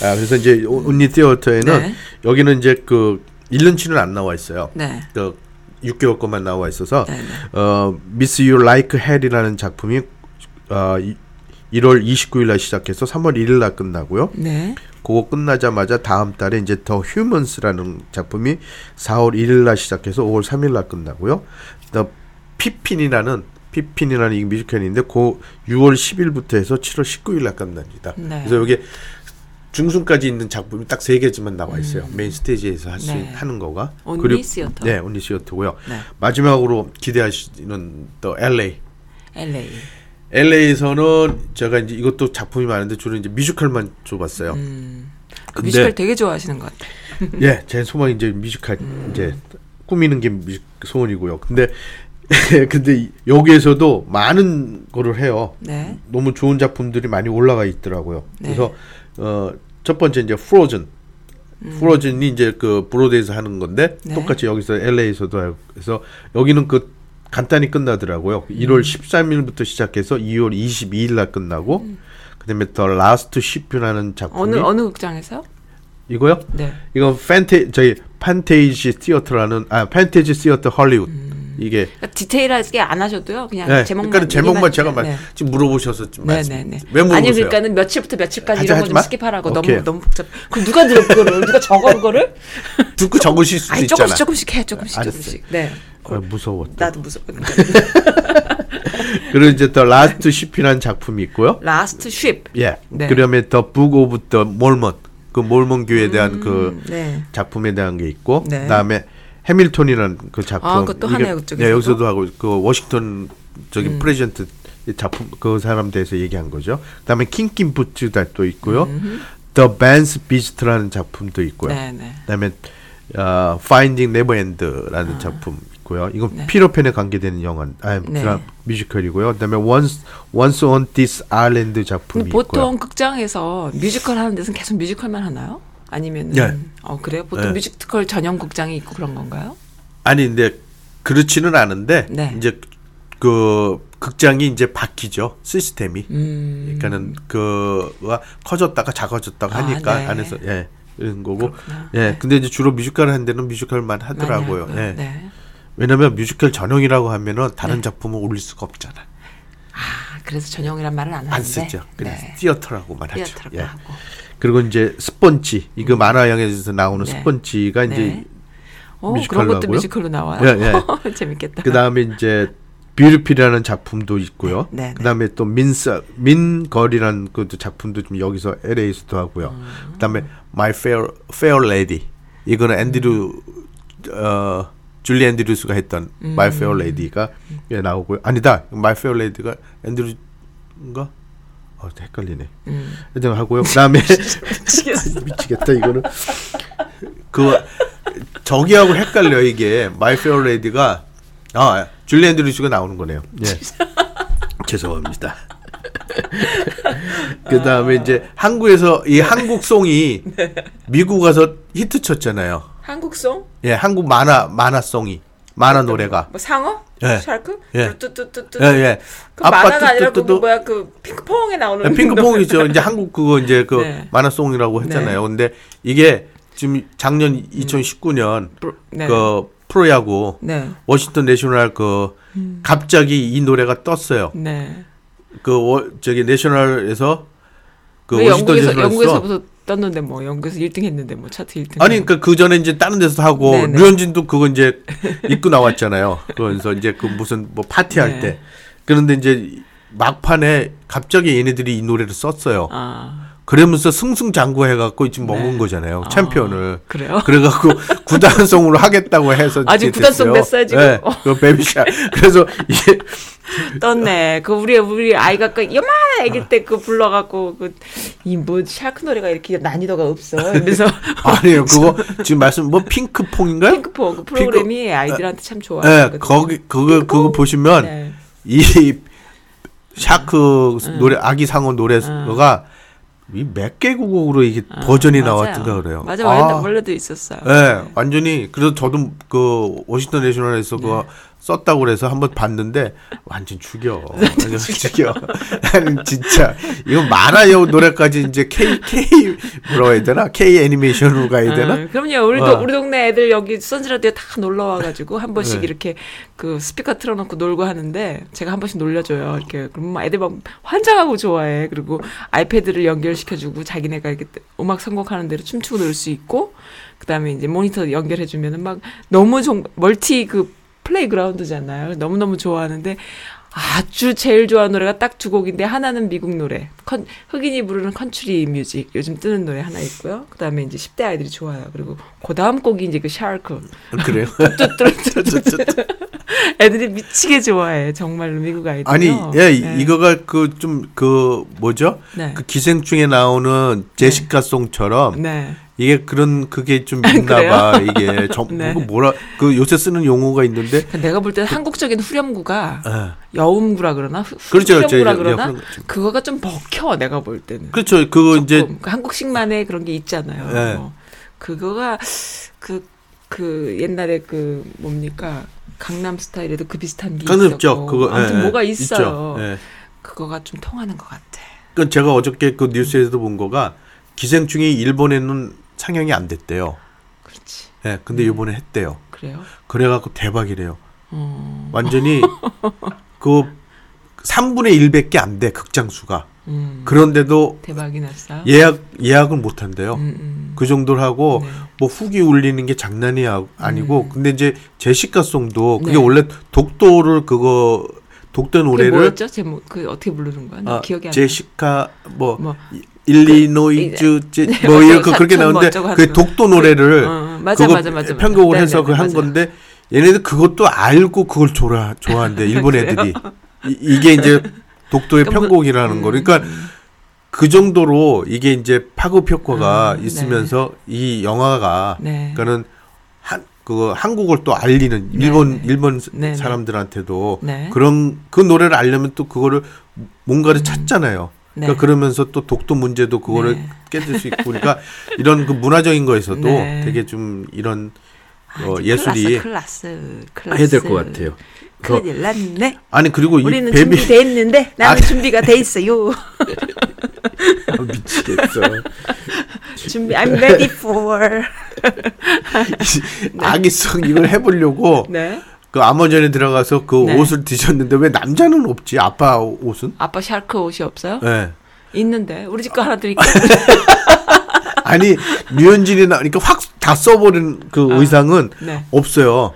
아, 그래서 이제 온리 티어터에는 네. 여기는 이제 그 1년치는 안 나와 있어요. 네. 그 6개월 것만 나와 있어서 네, 네. 어 Miss You Like Hell이라는 작품이 어 이- 1월 29일 날 시작해서 3월 1일 날 끝나고요. 네. 그거 끝나자마자 다음 달에 이제 더 휴먼스라는 작품이 4월 1일 날 시작해서 5월 3일 날 끝나고요. 더 피핀이라는 피핀이라는 이 뮤지컬인데 그 6월 10일부터 해서 7월 19일 날 끝납니다. 네. 그래서 여기 중순까지 있는 작품이 딱 세 개지만 나와 있어요. main stage에서 할수 네. 하는 거가. 온리 시어터. 네, 온리 시어터고요. 네. 마지막으로 기대하시는 또 LA. LA. LA에서는 제가 이제 이것도 작품이 많은데 주로 이제 뮤지컬만 줘봤어요. 음. 그 근데- 뮤지컬 되게 좋아하시는 것 같아요. 예, 제 소망이 이제 뮤지컬 이제 꾸미는 게 뮤직 소원이고요. 근데 근데 이- 여기에서도 많은 거를 해요. 네. 너무 좋은 작품들이 많이 올라가 있더라고요. 네. 그래서 어, 첫 번째 이제 Frozen. Frozen이 이제 그 브로드에서 하는 건데 네. 똑같이 여기서 LA에서도 그래서 여기는 그 간단히 끝나더라고요. 음. 1월 13일부터 시작해서 2월 22일 날 끝나고 그다음에 The Last Ship이라는 작품이 어느 어느 극장에서? 이거요? 네. 이건 팬테 저희 Pantages Theater라는 아 Pantages Theater 헐리우드 이게 그러니까 디테일하게 안 하셔도요. 그냥 네, 제목만 그러니까 제목만 제가. 말, 네. 지금 물어보셔서 좀 네, 말씀. 네, 네. 왜 물어보세요? 아니 그러니까는 며칠부터 며칠까지 하지, 이런 하지 거 마? 좀 skip하라고 오케이. 너무 너무 복잡. 그럼 누가 들어 그거를 누가 적어 그거를? 듣고 적으실 수도 아니 있잖아. 조금씩 조금씩 해 조금씩 알았어요. 조금씩. 네. 아, 무서워. 나도 무서워. 그리고 이제 The Last Ship이라는 작품이 있고요. Last Ship. 예. 네. 그다음에 The Book of the Mormon 그 몰몬 교회에 대한 그 네. 작품에 대한 게 있고 네. 그다음에 Hamilton이라는 그 작품 아, 그것도 하네요, 그쪽에서도? 네, 여기서도 하고 그 워싱턴 저기 음. president 작품 그 사람 대해서 얘기한 거죠. 그다음에 Kinky Boots다 또 있고요. The Band's Visit라는 작품도 있고요. 네, 네. 그다음에 어, Finding Neverland라는 작품 있고요. 이건 아. 네. 피터팬에 관계되는 영화, 아, 네. 드라 뮤지컬이고요. 그다음에 Once Once on This Island 작품이 보통 있고요. 극장에서 뮤지컬 하는 데서는 계속 뮤지컬만 하나요? 아니면 네. 은어 그래요? 보통 네. 뮤지컬 전용 극장이 있고 그런 건가요? 아니 근데 그렇지는 않은데 네. 이제 그 극장이 이제 바뀌죠 시스템이. 음. 그러니까는 그가 커졌다가 작아졌다가 아, 하니까 네. 안에서 예 이런 거고. 그렇구나. 예. 네. 근데 이제 주로 뮤지컬 하는 데는 뮤지컬만 하더라고요. 예. 네. 왜냐면 뮤지컬 전용이라고 하면은 다른 네. 작품을 올릴 수가 없잖아. 아, 그래서 전용이란 말을 안 하는데. 안 쓰죠. 그냥 네. theater라고만 하죠. theater라고 예. 하고. 그리고 이제 스펀지 이거 만화 영화에서 나오는 네. 스펀지가 이제 네. 어, 뮤지컬로 그런 것도. 뮤지컬로 나와요. 예, 재밌겠다. 그 다음에 이제 Beautiful이라는 작품도 있고요. 네, 네. 그 다음에 또 민서 Mean Girls이라는 그 작품도 좀 여기서 LA에서도 하고요. 음. 그 다음에 My Fair Fair Lady 이거는 앤드류 어 줄리 앤드류스가 했던 음. My Fair Lady가 예, 나오고요. 아니다, My Fair Lady가 앤드류인가? 어, 헷갈리네. 음. 하고요. 그 다음에 미치겠다 이거는 그 저기하고 헷갈려 이게 My Fair Lady가 아 줄리 앤드류스가 나오는 거네요. 예. 죄송합니다. 그 다음에 이제 한국에서 이 한국 song이 미국 가서 히트 쳤잖아요. 한국 song? 예, 한국 만화 만화 song이 만화 노래가 뭐 상어? 예. Shark? 예. 뚜뚜뚜뚜. 예, 예. 그 만화가 아니라 그. 뭐야 그 핑크퐁에 나오는 네, 핑크퐁이죠. 이제 한국 그거 이제 그 네. 만화 song이라고 했잖아요. 근데 이게 지금 작년 2019년 프로- 네. 그 프로야구 네. 워싱턴 내셔널 그 갑자기 이 노래가 떴어요. 네. 그 워, 저기 내셔널에서 그왜 워싱턴 영국에서 내셔널에서 영국에서부터 떴는데 뭐 영국에서 1등 했는데 뭐 차트 1등. 아니 그러니까 그 전에 이제 다른 데서 하고 네네. 류현진도 그거 이제 입고 나왔잖아요. 그러면서 이제 그 무슨 뭐 파티 할 네. 때 그런데 이제 막판에 갑자기 얘네들이 이 노래를 썼어요. 아. 그러면서 승승장구해갖고 지금 먹은 네. 거잖아요. 아, 챔피언을. 그래요? 그래갖고 구단 song으로 하겠다고 해서 아직 구단 song 됐어요. 지금? 네, 그 Baby Shark. 그래서 이게 떴네. 그 우리 우리 아이가 그 요만한 아기 때 그 불러갖고 그 이 뭐 Shark 노래가 이렇게 난이도가 없어. 이러면서 아니에요. 그거 지금 말씀 뭐 핑크퐁인가요? 핑크퐁 그 프로그램이 아이들한테 참 좋아요. 네, 거기 그거 그거 보시면 네. 이 Shark 노래 아기 상어 노래가 이몇 개국어로 이게 버전이 아, 맞아요. 나왔던가 그래요. 맞아 원래 원래도 있었어요. 네, 완전히 그래서 저도 그 워싱턴 내셔널에서 그 썼다고 그래서 한번 봤는데 완전 죽여. 완전 죽여. 나는 진짜 이거 만화 여 노래까지 이제 K K 뭐라고 해야 되나? K 애니메이션으로 가야 되나? 아, 그럼요. 우리 어. 도 우리 동네 애들 여기 선즈라디오 다 놀러 와 가지고 한 번씩 네. 이렇게 그 스피커 틀어 놓고 놀고 하는데 제가 한 번씩 놀려 줘요. 이렇게 그러면 막 애들 막 환장하고 좋아해. 그리고 아이패드를 연결시켜 주고 자기네가 이렇게 음악 선곡하는 대로 춤추고 놀 수 있고 그다음에 이제 모니터 연결해 주면은 막 너무 좀 멀티 그 playground잖아요. 너무 너무 좋아하는데. 아주 제일 좋아하는 노래가 딱 두 곡인데 하나는 미국 노래, 컨, 흑인이 부르는 컨트리 뮤직 요즘 뜨는 노래 하나 있고요. 그다음에 이제 10대 아이들이 좋아요. 그리고 그 다음 곡이 이제 그 shark. 그래요? 애들이 미치게 좋아해. 정말로 미국 아이들. 아니, 예, 이거가 그좀그 뭐죠? 네. 그 기생충에 나오는 제시카 송처럼 네. 이게 그런 그게 좀 그래요? 있나봐 이게 정 네. 그거 뭐라 그 요새 쓰는 용어가 있는데 내가 볼 때는 한국적인 후렴구가 예. 여음구라 그러나 후, 그렇죠, 후렴구라 그렇죠. 그러나 예, 후렴구. 그거가 좀 먹혀 내가 볼 때는. 그렇죠 그거 이제. 그 한국식만의 그런 게 있잖아요. 네. 어. 그거가 그, 그 옛날에 그 뭡니까 강남 스타일에도 그 비슷한 게 있었고 그거 아무튼 예, 뭐가 예, 있어요. 그거가 좀 통하는 것 같아. 그 제가 어저께 그 뉴스에서도 본 거가 기생충이 일본에는 상영이 안 됐대요. 그렇지. 예, 근데 이번에 했대요. 그래요? 그래갖고 대박이래요. 어. 완전히 그 3분의 1밖에 안 돼 극장 수가. 음. 그런데도 대박이 났어요. 예약 예약을 못 한대요. 음, 음. 그 정도로 하고 네. 뭐 후기 울리는 게 장난이 아- 아니고 근데 이제 제시카송도 그게 네. 원래 독도를 그거 독도 노래를 뭐였죠? 제목 그 어떻게 부르는 거야? 나 아, 기억이 안 나. 제시카 뭐 뭐 일리노이즈 제- 네, 뭐 이렇게 그렇게 사촌 뭐 나오는데 그. 독도 노래를 어, 어, 맞아, 그거 맞아, 맞아. 편곡을 네, 해서 네, 그한 맞아. 건데 얘네들 그것도 알고 그걸 좋아 좋아한대 일본 애들이 이, 이게 이제 독도의 그러니까 뭐- 편곡이라는 거 그러니까 그 정도로 이게 이제 파급 효과가 음, 있으면서 이 영화가 네. 그러니까는 한 그 한국을 또 알리는 네, 일본 네. 일본 네, 네. 사람들한테도 네. 그런 그 노래를 알려면 또 그거를 뭔가를 찾잖아요. 네. 그러니까 그러면서 또 독도 문제도 그거를 네. 깨질 수 있고 그러니까 이런 그 문화적인 거에서도 네. 되게 좀 이런 아, 어, 이제 예술이 클라스, 클라스, 해야 될 것 같아요. 큰일 났네. 아니 그리고 이 우리는 베비 준비돼 있는데 나는 아. 준비가 돼 있어요. 아, 미치겠어. 준비 I'm ready for. 아기성 이걸 해보려고 네. 그 아마존에 들어가서 그 네. 옷을 뒤졌는데 왜 남자는 없지? 아빠 옷은? 아빠 shark 옷이 없어요? 예. 있는데 우리 집 거 하나 드릴게요. 아니 류현진이 나니까 확 다 써버린 그 의상은 네. 없어요.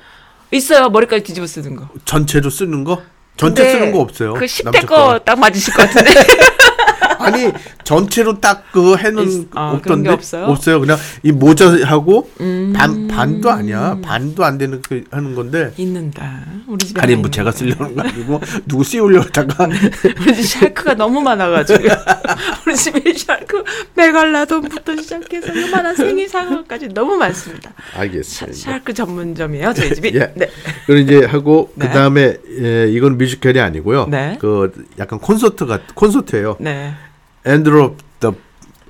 있어요. 머리까지 뒤집어 쓰는 거. 전체로 쓰는 거? 전체 쓰는 거 없어요. 그 10대 남자 거딱 맞으실 것 같은데. 아니 전체로 딱 그거 해놓은 있- 아, 없던데 게 없어요? 그냥 이 모자하고 음. 반 반도 아니야 반도 안 되는 그 하는 건데 있는다. 우리 집에 아니 뭐 제가 있는데. 쓰려는 거 아니고 누구 씌우려다가 우리 집 shark가 너무 많아가지고 우리 집에 shark 메갈로돈부터 시작해서 요만한 생일 상어까지 너무 많습니다. 샤, 알겠어요. shark 전문점이에요 저희 집이. 예. 네. 그리고 이제 하고 네. 그 다음에 예, 이건 뮤지컬이 아니고요. 네. 그 약간 콘서트 같 콘서트예요. 네. 앤드로 더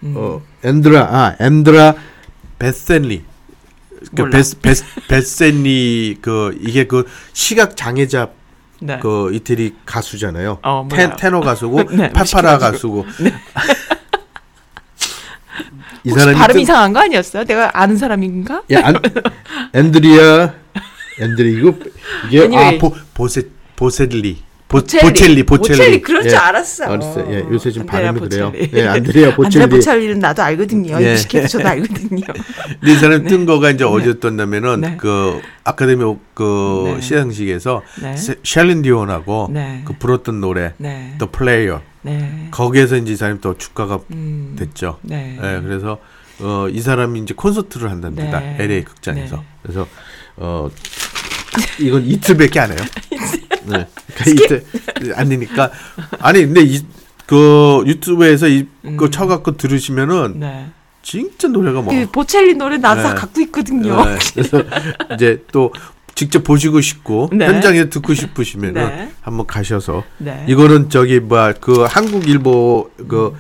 음. 어, 앤드라 아 앤드라 베센리 그. 베스 베스 베센리 그 이게 그 시각 장애자 네. 그 이태리 가수잖아요. 어, 텐, 몰라요. 테너 가수고 네, 파파라. 가수고. 이 혹시 사람이 발음 뜬- 이상한 거 아니었어요? 내가 아는 사람인가? 야, 안, 앤드리아 앤드리 이거 이게 Anyway. 아 보, 보세 보셀리 보, 보첼리. 보 첼리 보첼리 보첼리, 그럴 줄 예. 알았어. 알았어요. 예, 요새 좀 안드레아 발음이 그래요. 보첼리. 예, 안드레아 보첼리. 안드레아 보첼리는 나도 알거든요. 예. 이 비스켓 저도 알거든요. 근데 이 사람이 뜬 거가 이제 어디였었냐면은 네. 그 아카데미 그 네. 시상식에서 네. 세- 샬린 디온하고 네. 그 불었던 노래 네. The Player 네. 거기에서 이제 이 사람이 또 주가가 음. 됐죠. 네. 예, 그래서 어, 이 사람이 이제 콘서트를 한답니다. 네. LA 극장에서. 네. 그래서 어 이건 이틀밖에 안 해요. 네. 그러니까 이틀 안 되니까 아니 근데 이 그 유튜브에서 이거 음. 쳐갖고 들으시면은 네. 진짜 노래가 뭐그 보첼리 노래 나도 다 네. 갖고 있거든요. 네. 그래서 이제 또 직접 보시고 싶고 네. 현장에 듣고 싶으시면은 네. 한번 가셔서 네. 이거는 저기 뭐야 그 한국 일보 그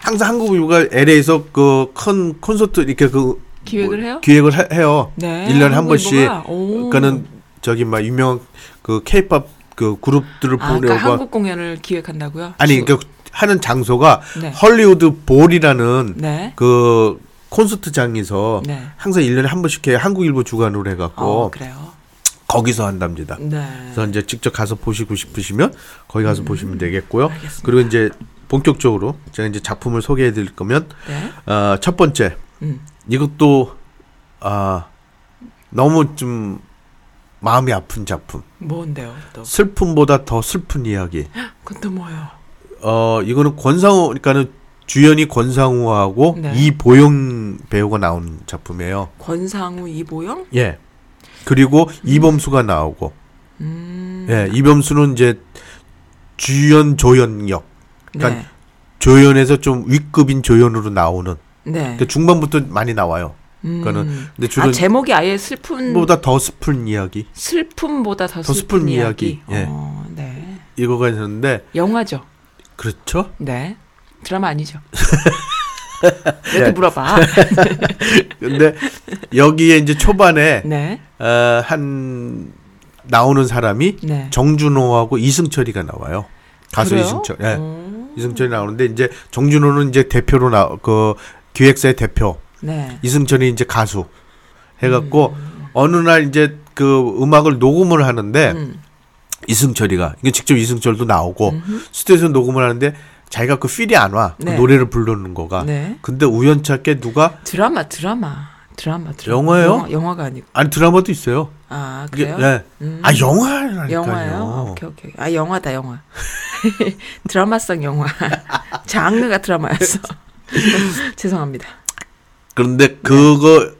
항상 한국 일보가 LA에서 그 큰 콘서트 이렇게 그 기획을 뭐 해요? 기획을 해, 요 네. 1년에 한 번씩. 그러니까는 저기 막 유명한 그 케이팝 그 그룹들을 아, 그러니까 보려고 한국 공연을 기획한다고요? 아니 주- 그 하는 장소가 네. 헐리우드 볼이라는 네. 그 콘서트장에서 네. 항상 1년에 한 번씩 해 한국 일보 주관으로 해 갖고 어. 거기서 한답니다. 네. 그래서 이제 직접 가서 보시고 싶으시면 거기 가서 보시면 되겠고요. 음. 알겠습니다. 그리고 이제 본격적으로 제가 이제 작품을 소개해 드릴 거면 네. 어, 첫 번째 음. 이것도 아 너무 좀 마음이 아픈 작품. 뭔데요? 또. 슬픔보다 더 슬픈 이야기. 그것도 뭐예요? 어 이거는 권상우 그러니까는 주연이 권상우하고 네. 이보영 배우가 나온 작품이에요. 권상우 이보영? 예. 그리고 이범수가 나오고. 음. 예, 이범수는 이제 주연 조연 역. 그러니까 네. 조연에서 좀 윗급인 조연으로 나오는. 네. 그러니까 중반부터 많이 나와요. 음. 그러니까는 근데 주로 아, 제목이 아예 슬픈 보다 더 슬픈 이야기 슬픔보다 더, 더 슬픈, 슬픈 이야기. 이야기. 예. 어, 네. 이거가 있는데 영화죠. 그렇죠? 네. 드라마 아니죠. 왜또 물어봐. 근데 여기에 이제 초반에 네. 어, 한 나오는 사람이 네. 정준호하고 이승철이가 나와요. 가수 그래요? 이승철. 예. 어. 이승철이 나오는데 이제 정준호는 이제 대표로 나 그 기획사의 대표. 네. 이승철이 이제 가수 해갖고 음. 어느 날 이제 그 음악을 녹음을 하는데 음. 이승철이가 이게 직접 이승철도 나오고 음흠. 스튜디오에서 녹음을 하는데 자기가 그 필이 안 와. 그 네. 노래를 부르는 거가. 네. 근데 우연찮게 누가 드라마 드라마 드라마 드라마 영화예요? 영화, 영화가 아니고 아니 드라마도 있어요. 아 그래요? 예. 음. 아 영화라니까요. 영화요? 아, 오케이 오케이. 아 영화다 영화. 드라마성 영화. 장르가 드라마였어. 죄송합니다. 그런데 그거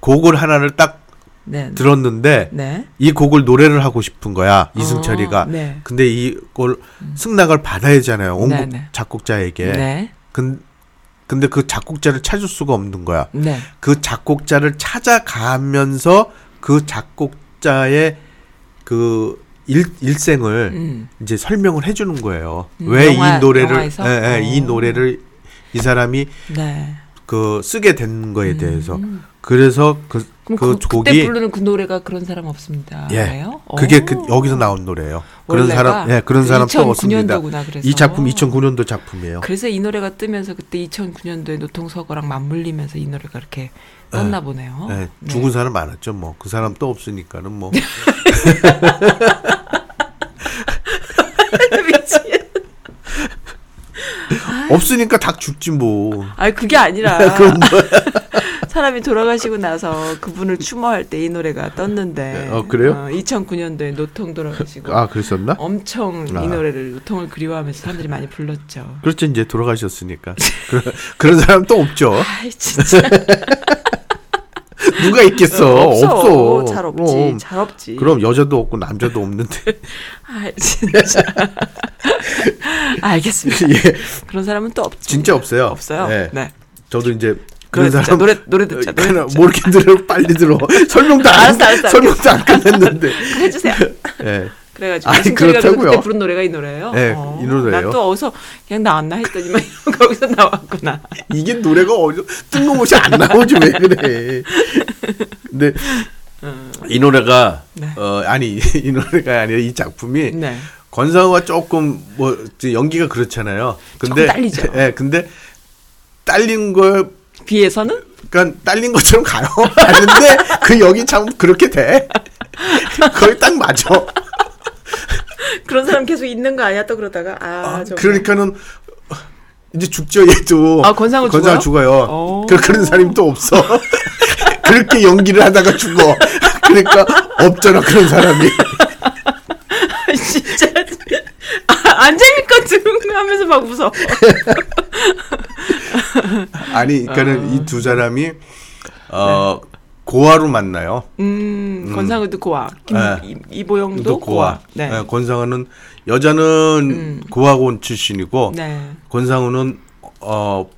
곡을 하나를 딱 네. 들었는데 네. 이 곡을 노래를 하고 싶은 거야 이승철이가. 어, 네. 근데 이걸 승낙을 받아야잖아요. 원곡 네, 네. 작곡자에게. 네. 근 근데 그 작곡자를 찾을 수가 없는 거야. 네. 그 작곡자를 찾아가면서 그 작곡자의 그 일, 일생을 음. 이제 설명을 해주는 거예요. 음, 왜 영화- 이 노래를? 예, 예, 이 어. 노래를 이 사람이 네. 그 쓰게 된 거에 대해서 음. 그래서 그, 그 그, 곡이 그때 부르는 그 노래가 그런 사람 없습니다. 예 그래요? 그게 오. 그 여기서 나온 노래예요. 그런? 사람 예 그런 사람 또 없습니다. 2009년도구나 그래서. 이 작품 2009년도 작품이에요. 그래서 이 노래가 뜨면서 그때 2009년도에 노통서거랑 맞물리면서 이 노래가 이렇게 떴나 보네요. 예, 네. 죽은 사람 많았죠. 뭐 그 사람 또 없으니까는 뭐 미친. 없으니까 닭 죽지 뭐. 아니 그게 아니라 사람이 돌아가시고 나서 그분을 추모할 때 이 노래가 떴는데 어, 그래요? 2009년도에 노통 돌아가시고 아 그랬었나? 엄청 아. 이 노래를 노통을 그리워하면서 사람들이 많이 불렀죠. 그렇죠 이제 돌아가셨으니까 그런 그런 사람 또 없죠. 아이 진짜 누가 있겠어? 없어. 잘 없지. 그럼, 잘 없지. 그럼 여자도 없고 남자도 없는데. 아 진짜. 알겠습니다. 예, 그런 사람은 또 없지. 진짜 없어요. 없어요. 예. 네. 저도 이제 그런 듣자. 사람 노래 노래 듣자. 노래 듣자. 들어 빨리 들어 설명도 안 알았어, 알았어, 설명도 안 끝냈는데. 해주세요. 예. 그래가지고 아니, 그렇다고요. 그때 부른 노래가 이 노래예요. 네, 이 노래예요. 난또 어디서 그냥 나왔나 했더니만 거기서 나왔구나. 이게 노래가 어디 뜬금없이 안 나오지 왜 그래? 근데 이 노래가 네. 어 아니 이 노래가 아니라 이 작품이 네. 권상우가 조금 뭐 연기가 그렇잖아요. 근데 딸리죠. 예, 근데 딸린 걸 비해서는 그러니까 딸린 것처럼 가요. 하는데 그 연기 참 그렇게 돼. 거의 딱 맞아. 그런 사람 계속 있는 거 아니야? 또 그러다가 아, 정말. 그러니까는 이제 죽죠 얘도. 아, 권상우 권상우 죽어요? 죽어요. 오. 그 그런 사람이 또 없어. 그렇게 연기를 하다가 죽어. 그러니까 없잖아 그런 사람이. 진짜 아, 안 재밌거든 하면서 막 웃어. 아니, 그러니까는 이두 사람이 어 고아로 만나요. 음, 권상우도 고아, 김, 네. 이, 이보영도 또 고아. 네. 예, 권상우는 여자는 고아원 출신이고 네. 권상우는 어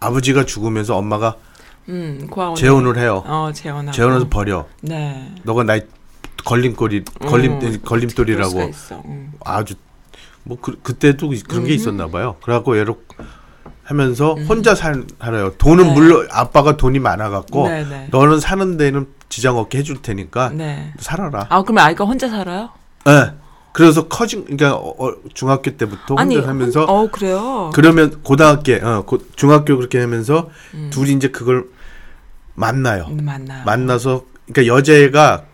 아버지가 죽으면서 엄마가 음, 고아원. 재혼을 해요. 어, 재혼하고. 재혼해서 버려. 네. 너가 나의 걸림돌이 걸림 음, 걸림돌이라고. 음. 아주 뭐 그, 그때도 그런 게 있었나 봐요. 그래갖고 얘로 하면서 혼자 살, 살아요. 돈은 네. 물론 아빠가 돈이 많아갖고 네, 네. 너는 사는 데는 지장 없게 해줄 테니까 네. 살아라. 아 그러면 아이가 혼자 살아요? 예. 그래서 커진 그러니까 어, 어, 중학교 때부터 혼자 살면서 어 그래요. 그러면 고등학교 어 고, 중학교 그렇게 하면서 음. 둘이 이제 그걸 만나요. 음, 만나요. 만나서 그러니까 여자애가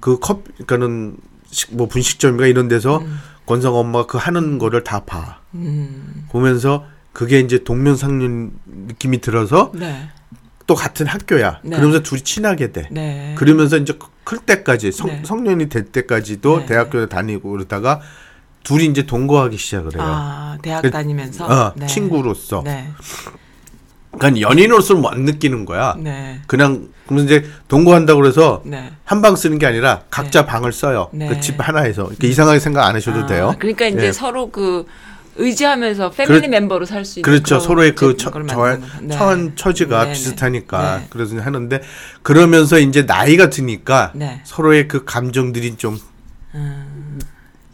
그 컵 그러니까는 식- 뭐 분식점인가 이런 데서 권성 엄마가 그 하는 거를 다 봐. 음, 보면서 그게 이제 동면상련 느낌이 들어서 네, 또 같은 학교야. 네. 그러면서 둘이 친하게 돼. 네. 그러면서 이제 클 때까지 성, 네. 성년이 될 때까지도 네. 대학교에 다니고 그러다가 둘이 이제 동거하기 시작을 해요. 아 대학 그- 다니면서 어, 네. 친구로서. 네, 그러니까 연인으로서는 못 느끼는 거야. 네, 그냥 그러면 이제 동거한다고 그래서 네. 한방 쓰는 게 아니라 각자 방을 써요. 네. 그집 하나에서. 그러니까 이상하게 생각 안 하셔도 아, 돼요. 그러니까 이제 예. 서로 그 의지하면서 패밀리 그렇- 멤버로 살 수 있는 그렇죠. 서로의 그 이제 처. 네. 처한 처지가 네, 네. 비슷하니까 네. 그래서 하는데 그러면서 이제 나이가 드니까 네. 서로의 그 감정들이 좀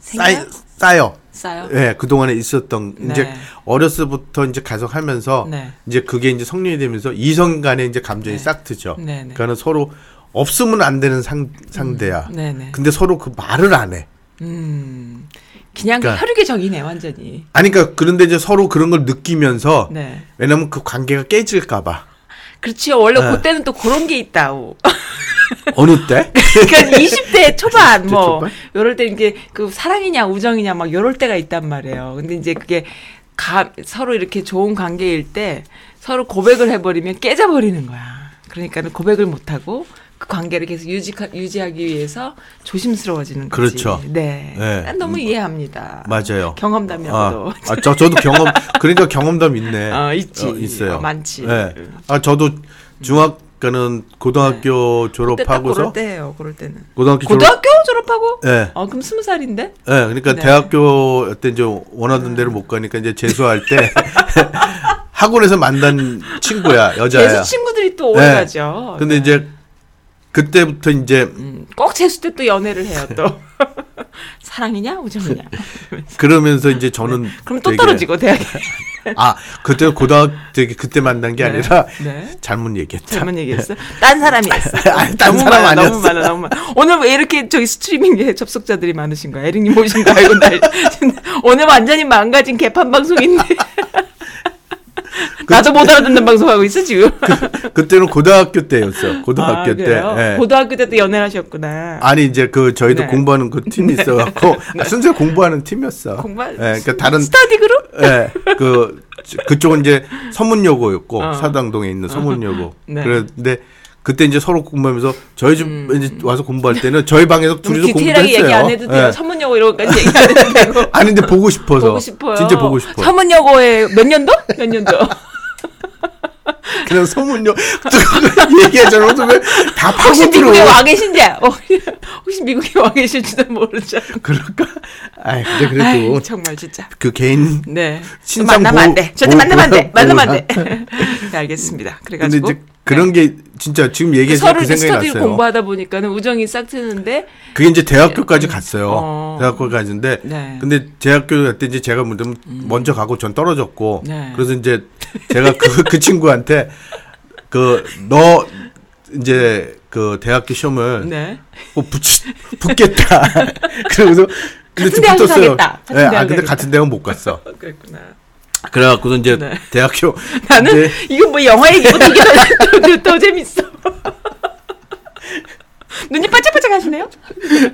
쌓이, 생각? 쌓여. 싸요? 예, 그동안에 있었던 이제 네. 어렸을 때부터 이제 가속하면서 네. 이제 그게 이제 성년이 되면서 이성 간의 이제 감정이 네. 싹 트죠. 네, 네. 그러니까는 서로 없으면 안 되는 상, 상대야. 네, 네. 근데 서로 그 말을 안 해. 음. 그냥 그러니까- 혈육의 적이네 완전히. 아니 그러니까 그런데 이제 서로 그런 걸 느끼면서 네. 왜냐면 그 관계가 깨질까 봐. 그렇지요. 원래 네. 그때는 또 그런 게 있다고. 어느 때? 그러니까 20대 초반 20대 뭐 초반? 요럴 때 이게 그 사랑이냐 우정이냐 막 요럴 때가 있단 말이에요. 근데 이제 그게 가, 서로 이렇게 좋은 관계일 때 서로 고백을 해버리면 깨져버리는 거야. 그러니까는 고백을 못 하고 그 관계를 계속 유지 유지하기 위해서 조심스러워지는 거지. 그렇죠. 네. 네. 난 너무 이해합니다. 맞아요. 경험담이라도. 아, 아, 저 저도 경험 그러니까 경험담 있네. 어, 있지. 있어요. 어, 많지. 네. 아 저도 중학교는 고등학교 그때 딱 졸업하고서 그럴 때예요. 그럴 때는. 고등학교 졸업 고등학교 졸업 하고? 예. 어, 그럼 스무 살인데? 예, 그러니까 네. 대학교 때 이제 원하던 데를 못 가니까 이제 재수할 때 학원에서 만난 친구야 여자야. 재수 친구들이 또 오래 네. 가죠. 근데 네. 이제 그때부터 이제 음, 꼭 재수 때 또 연애를 해요 또. 사랑이냐 우정이냐. 그러면서 이제 저는 그럼 또 되게- 떨어지고 대학에. 아 그때 고등학교 때 그때 만난 게 네. 아니라 네. 잘못 얘기했다. 잘못 얘기했어. 딴 사람이었어. 아니, 딴 너무 사람 많아, 너무 아니었어. 많아, 너무 많아. 오늘 왜 이렇게 저기 스트리밍에 접속자들이 많으신 거야? 에릭님 오신 거 알고 날 오늘 완전히 망가진 개판 방송인데. 나도 못 알아듣는 방송하고 있어 지금. 그때는 고등학교 때였어. 고등학교 아, 때. 예. 고등학교 때도 연애를 하셨구나. 아니 이제 그 저희도 네. 공부하는 그 팀이 있어갖고 아, 순수 공부하는 팀이었어. 공부 예, 그러니까 다른 스터디 그룹? 예, 그 그쪽은 이제 서문여고였고 어. 사당동에 있는 서문여고. 네. 그런데 그때 이제 서로 공부하면서 저희 집 이제 와서 공부할 때는 저희 방에서 음. 둘이서 공부를 디테일하게. 얘기 안 해도 돼요. 예. 선문여고 이런 것까지 얘기 안 해도 되고. 아니 근데 보고 싶어서. 보고 싶어요. 진짜 보고 싶어. 서문여고에 몇 년도? 몇 년도? 그냥 서문여 얘기하잖아. 혹시 파고 미국에 들어. 와 계신지? 어, 혹시 미국에 와 계실지도 모르죠. 그럴까? 아이 근데 그래도 아이, 정말 진짜. 그 개인 네. 신상 만나면 안 돼. 절대 만나면 안 돼. 만나면 안 돼. 네, 알겠습니다. 근데 그래가지고 이제 그런 게 진짜 지금 얘기해서 그 생각이 스터디를 났어요. 공부하다 보니까는 우정이 싹 트는데 그게 이제 대학교까지 갔어요. 어. 대학교까지인데 네. 근데 대학교 갈 때 이제 제가 먼저 먼저 가고 전 떨어졌고 네. 그래서 이제 제가 그, 그 친구한테 그 너 이제 그 대학교 시험을 네. 꼭 붙이, 붙겠다. 그러고서 근데 같은 붙었어요. 가겠다. 같은 예, 아 근데 가겠다. 같은 대학은 못 갔어. 어, 그랬구나. 그래갖고서 이제 네. 대학교 나는 이거 뭐 영화 얘기보다 이게 더, 더, 더 재밌어. 눈이 반짝반짝 하시네요?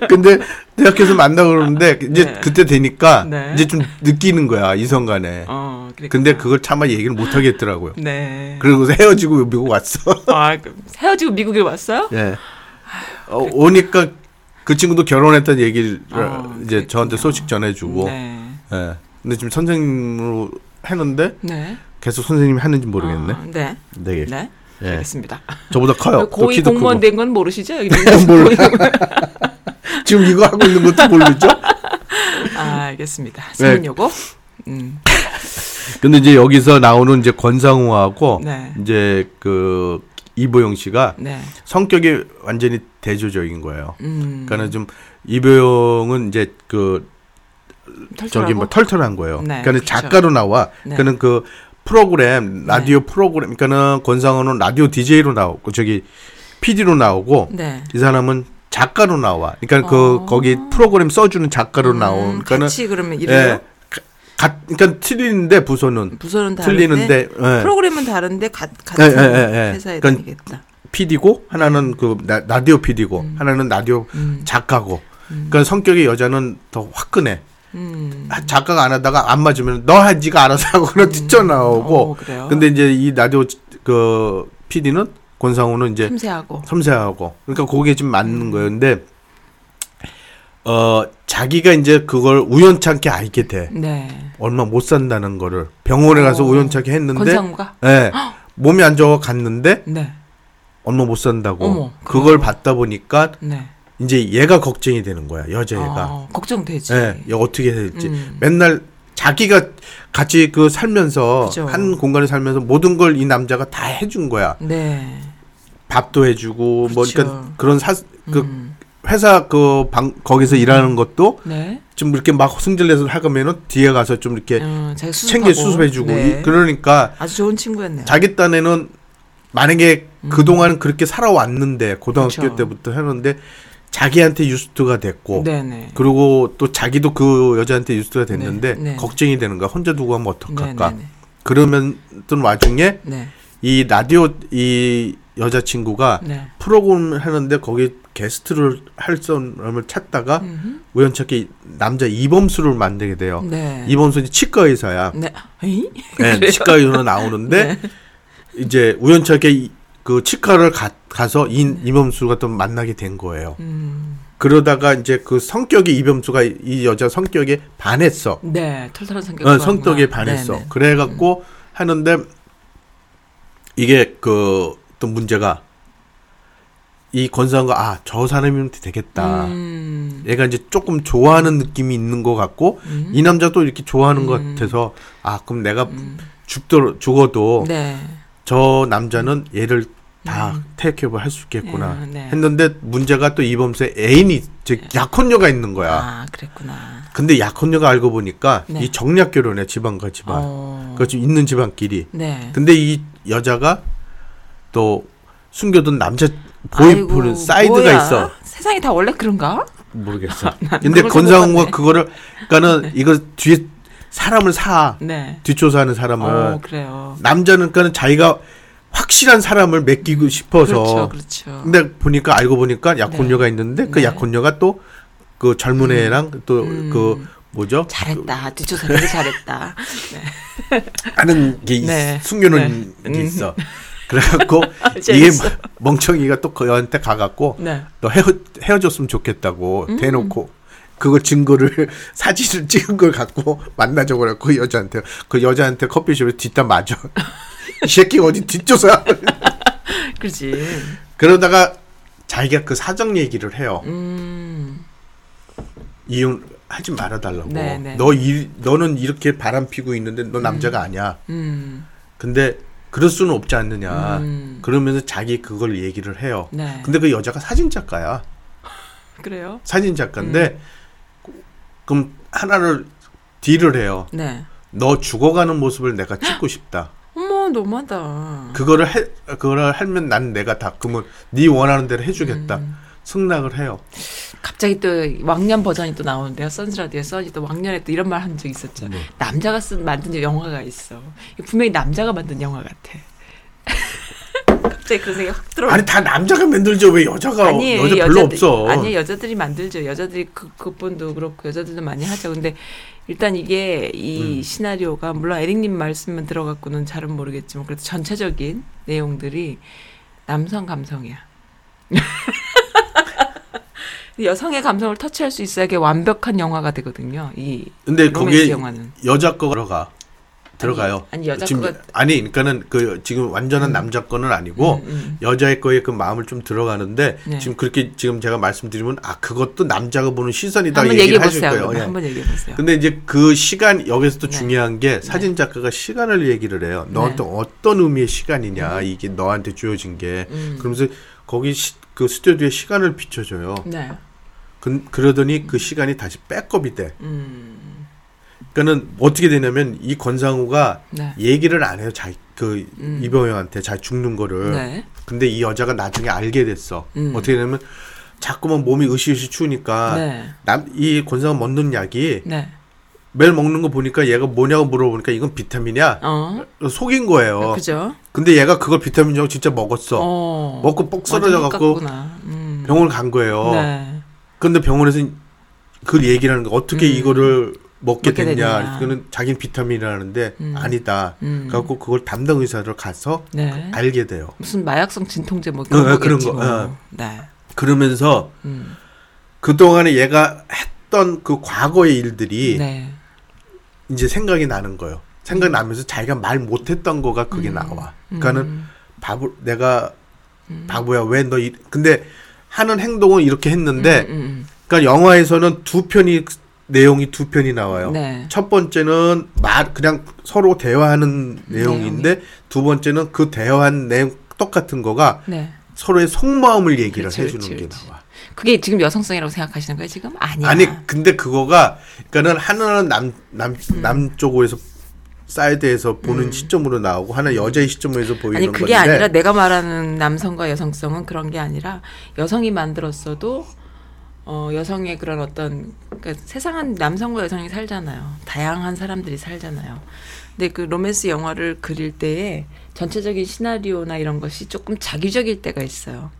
근데 대학교에서 만나고 그러는데 이제 네. 그때 되니까 네. 이제 좀 느끼는 거야 이성 간에. 어, 그랬구나. 근데 그걸 차마 얘기를 못 하겠더라고요. 네. 그러고서 헤어지고 미국 왔어. 아, 그 헤어지고 미국에 왔어요? 예. 어, 오니까 그 친구도 결혼했다는 얘기를 아, 이제 저한테 소식 전해주고. 네. 예. 근데 지금 선생님으로 했는데 네. 계속 선생님이 하는지 모르겠네. 아, 네. 네. 네. 예. 알겠습니다. 저보다 커요. 또 고위 공무원. 된 건 모르시죠? 공무원. 지금 이거 하고 있는 것도 모르죠? 아, 알겠습니다. 네. 세문요고. 음. 근데 이제 여기서 나오는 이제 권상우하고 네. 이제 그 이보영 씨가 네. 성격이 완전히 대조적인 거예요. 음. 그러니까는 좀 이보영은 이제 그 털털하고? 저기 뭐 털털한 거예요. 네, 그러니까 는 그렇죠. 작가로 나와. 네. 그러니까는 그 프로그램 라디오 프로그램 그러니까는 권상우는 라디오 DJ로 나왔고 저기 PD로 나오고 네. 이 사람은 작가로 나와. 그러니까 그 어. 거기 프로그램 써주는 작가로 나온. 음, 그러니까는 같이 그러면 예, 해요? 가- 가, 그러니까 틀리는데 부서는 부서는 다른데 틀리는데 예. 프로그램은 다른데 가, 같은 예, 예, 예, 예. 회사에 그러니까 다니겠다. PD고 하나는 그 나, 라디오 PD고 하나는 라디오 음. 작가고. 그러니까 성격이 여자는 더 화끈해. 음. 아, 작가가 안 하다가 안 맞으면 너한 지가 알아서 하고 그냥 뛰쳐나오고. 어. 근데 이제 이 라디오 그 PD는 권상우는 이제 섬세하고. 섬세하고. 그러니까 그게 좀 맞는 거예요. 근데 어 자기가 이제 그걸 우연찮게 알게 돼. 네. 얼마 못 산다는 거를 병원에 가서 어. 우연찮게 했는데 권상우가? 예. 몸이 안 좋아 갔는데 네. 얼마 못 산다고. 어머, 그걸 그래요? 받다 보니까 네. 이제 얘가 걱정이 되는 거야. 여자애가. 어, 걱정되지. 예. 얘 어떻게 될지. 음. 맨날 자기가 같이 그 살면서 그죠. 한 공간에 살면서 모든 걸 이 남자가 다 해준 거야. 네. 밥도 해주고 뭐 그쵸. 그러니까 그런 사 그 음. 회사 그 방 거기서 일하는 것도 네. 좀 이렇게 막 승질내서 하면은 뒤에 가서 좀 이렇게 어, 자기 챙겨 수습하고. 수습해주고 네. 이- 그러니까 아주 좋은 친구였네요. 자기 딴에는 만약에 그 동안 그렇게 살아왔는데 고등학교 음. 그쵸. 때부터 했는데 자기한테 유스트가 됐고 네네. 그리고 또 자기도 그 여자한테 유스트가 됐는데 네, 네. 걱정이 되는 거야 혼자 두고 하면 어떡할까 네네네. 그러면 또 와중에 네. 이 라디오 이 여자친구가 네. 프로그램을 하는데 거기 게스트를 할 사람을 찾다가 음흠. 우연찮게 남자 이범수를 만나게 돼요. 네. 이범수는 치과 의사야. 네. 네? 치과 의사로 나오는데 네. 이제 우연찮게 이- 그 치과를 가, 가서 이 이범수가 또 만나게 된 거예요. 음. 그러다가 이제 그 성격이 이범수가 이 여자 성격에 반했어. 네. 털털한 성격. 어, 성격에 반했어. 네네. 음. 그래갖고 하는데 이게 그 또 문제가 이 권상우가 아저 사람이면 되겠다. 음. 얘가 이제 조금 좋아하는 느낌이 있는 것 같고 음. 이 남자도 이렇게 좋아하는 것 음. 같아서 아 그럼 내가 음. 죽더 죽어도 네. 저 남자는 얘를 다 테이크오버 할 수 있겠구나 음, 네. 했는데 문제가 또 이범수의 애인이 즉 약혼녀가 있는 거야. 아, 그랬구나. 근데 약혼녀가 알고 보니까 네. 이 정략 결혼해 지방과 지방. 어. 좀 있는 집안끼리. 네. 근데 이 여자가 또 숨겨둔 남자 보이프는 사이드가 뭐야? 있어. 세상이 다 원래 그런가? 모르겠어. 난 근데 권상우가 생각하네. 그거를 그러니까는 이거 뒤에 사람을 사 네. 뒷조사하는 사람을 어, 그래요. 남자는 그러니까는 자기가 확실한 사람을 맡기고 싶어서 그렇죠, 그렇죠. 근데 보니까 알고 보니까 약혼녀가 있는데 그 네. 약혼녀가 또 그 젊은 애랑 또그 음. 뭐죠? 잘했다. 뒷조사 되게 잘했다. 네. 하는 게 있- 네. 숨겨놓은 네. 게 음. 있어. 그래갖고 이게 재밌어. 멍청이가 또 그한테 가갖고 네. 너 헤어 헤어졌으면 좋겠다고 음. 대놓고 그거 증거를 사진을 찍은 걸 갖고 만나자고 그랬고 그 여자한테 그 여자한테 커피숍에 뒷담 맞아. 이 새끼 어디 뒷조사. 그렇지. 그러다가 자기가 그 사정 얘기를 해요. 음. 이혼 하지 말아 달라고. 네, 네. 너 이, 너는 이렇게 바람 피고 있는데 너 남자가 아니야. 음. 근데 그럴 수는 없지 않느냐. 음. 그러면서 자기 그걸 얘기를 해요. 네. 근데 그 여자가 사진 작가야. 그래요? 사진 작가인데 그럼 하나를 딜을 해요. 네. 너 죽어가는 모습을 내가 찍고 싶다. 어머, 너무하다. 그거를 해 그거를 하면 난 내가 다 그러면 네 원하는 대로 해주겠다. 음. 승낙을 해요. 갑자기 또 왕년 버전이 또 나오는데요. 선즈라디오 써니 또 왕년에 또 이런 말 한 적 있었죠. 뭐. 남자가 쓴 만든 영화가 있어. 분명히 남자가 만든 영화 같아. 갑자기 그런 생각이 확 들어. 아니 다 남자가 만들죠 왜 여자가 아니에요. 여자 별로 여자들- 없어. 아니에요. 여자들이 만들죠. 여자들이 그 그분도 그렇고 여자들도 많이 하죠. 근데 일단 이게 이 음. 시나리오가 물론 에릭님 말씀만 들어갖고는 잘은 모르겠지만 그래도 전체적인 내용들이 남성 감성이야. 여성의 감성을 터치할 수 있어야 완벽한 영화가 되거든요. 이 근데 거기에 영화는. 여자 거 들어가 들어가요. 아니, 여자 지금 거가- 아니 그러니까는 그 지금 완전한 남자 거는 아니고 음, 음. 여자의 거에 그 마음을 좀 들어가는데 네. 지금 그렇게 지금 제가 말씀드리면 아 그것도 남자가 보는 시선이다 얘기를 얘기해 하실 보세요. 거예요. 예. 한번 얘기해 보세요. 근데 이제 그 시간 여기서 또 네. 중요한 게 사진 작가가 시간을 얘기를 해요. 너한테 어떤 의미의 시간이냐 이게 너한테 주어진 게 음. 그러면서 거기 시, 그 스튜디오에 시간을 비춰줘요. 네. 그, 그러더니 그 시간이 다시 백업이 돼. 음. 그러니까는 어떻게 되냐면 이 권상우가 네. 얘기를 안 해요. 자기 그 음. 이병영한테 자기 죽는 거를. 네. 근데 이 여자가 나중에 알게 됐어. 음. 어떻게 되냐면 자꾸만 몸이 으시으시 추우니까 네. 남이 권상은 먹는 약이 네. 매일 먹는 거 보니까 얘가 뭐냐고 물어보니까 이건 비타민이야. 어. 속인 거예요. 그죠? 근데 얘가 그걸 비타민이라고 진짜 먹었어. 어. 먹고 뻑 쓰러져 갖고 음. 병원 간 거예요. 네. 근데 병원에서 그 얘기를 하는 거 어떻게 음. 이거를 먹게 됐냐. 그거는 자기는 비타민이라는데 음. 아니다. 음. 그래갖고 그걸 담당 의사로 가서 네. 알게 돼요. 무슨 마약성 진통제 뭐 어, 그런 어, 거겠지 그런 거, 뭐. 어. 네. 그러면서 음. 그동안에 얘가 했던 그 과거의 일들이 네. 이제 생각이 나는 거예요. 생각나면서 자기가 말 못했던 거가 그게 나와. 그러니까는 음. 바보 내가 바보야 왜 너 근데 하는 행동은 이렇게 했는데 음, 음, 그러니까 영화에서는 두 편이 내용이 두 편이 나와요. 네. 첫 번째는 말 그냥 서로 대화하는 내용인데 두 번째는 그 대화한 내용 똑같은 거가 음. 네. 서로의 속마음을 얘기를 그렇지, 해주는 그렇지, 게 그렇지. 나와. 그게 지금 여성성이라고 생각하시는 거예요, 지금? 아니야. 아니 근데 그거가 그러니까는 하나는 남남 음. 남쪽에서 사이드에서 보는 시점으로 나오고 하나 여자의 시점에서 보이는 아니 그게 건데 아니라 내가 말하는 남성과 여성성은 그런 게 아니라 여성이 만들었어도 어 여성의 그런 어떤 그러니까 세상은 남성과 여성이 살잖아요. 다양한 사람들이 살잖아요. 근데 그 로맨스 영화를 그릴 때에 전체적인 시나리오나 이런 것이 조금 자기적일 때가 있어요.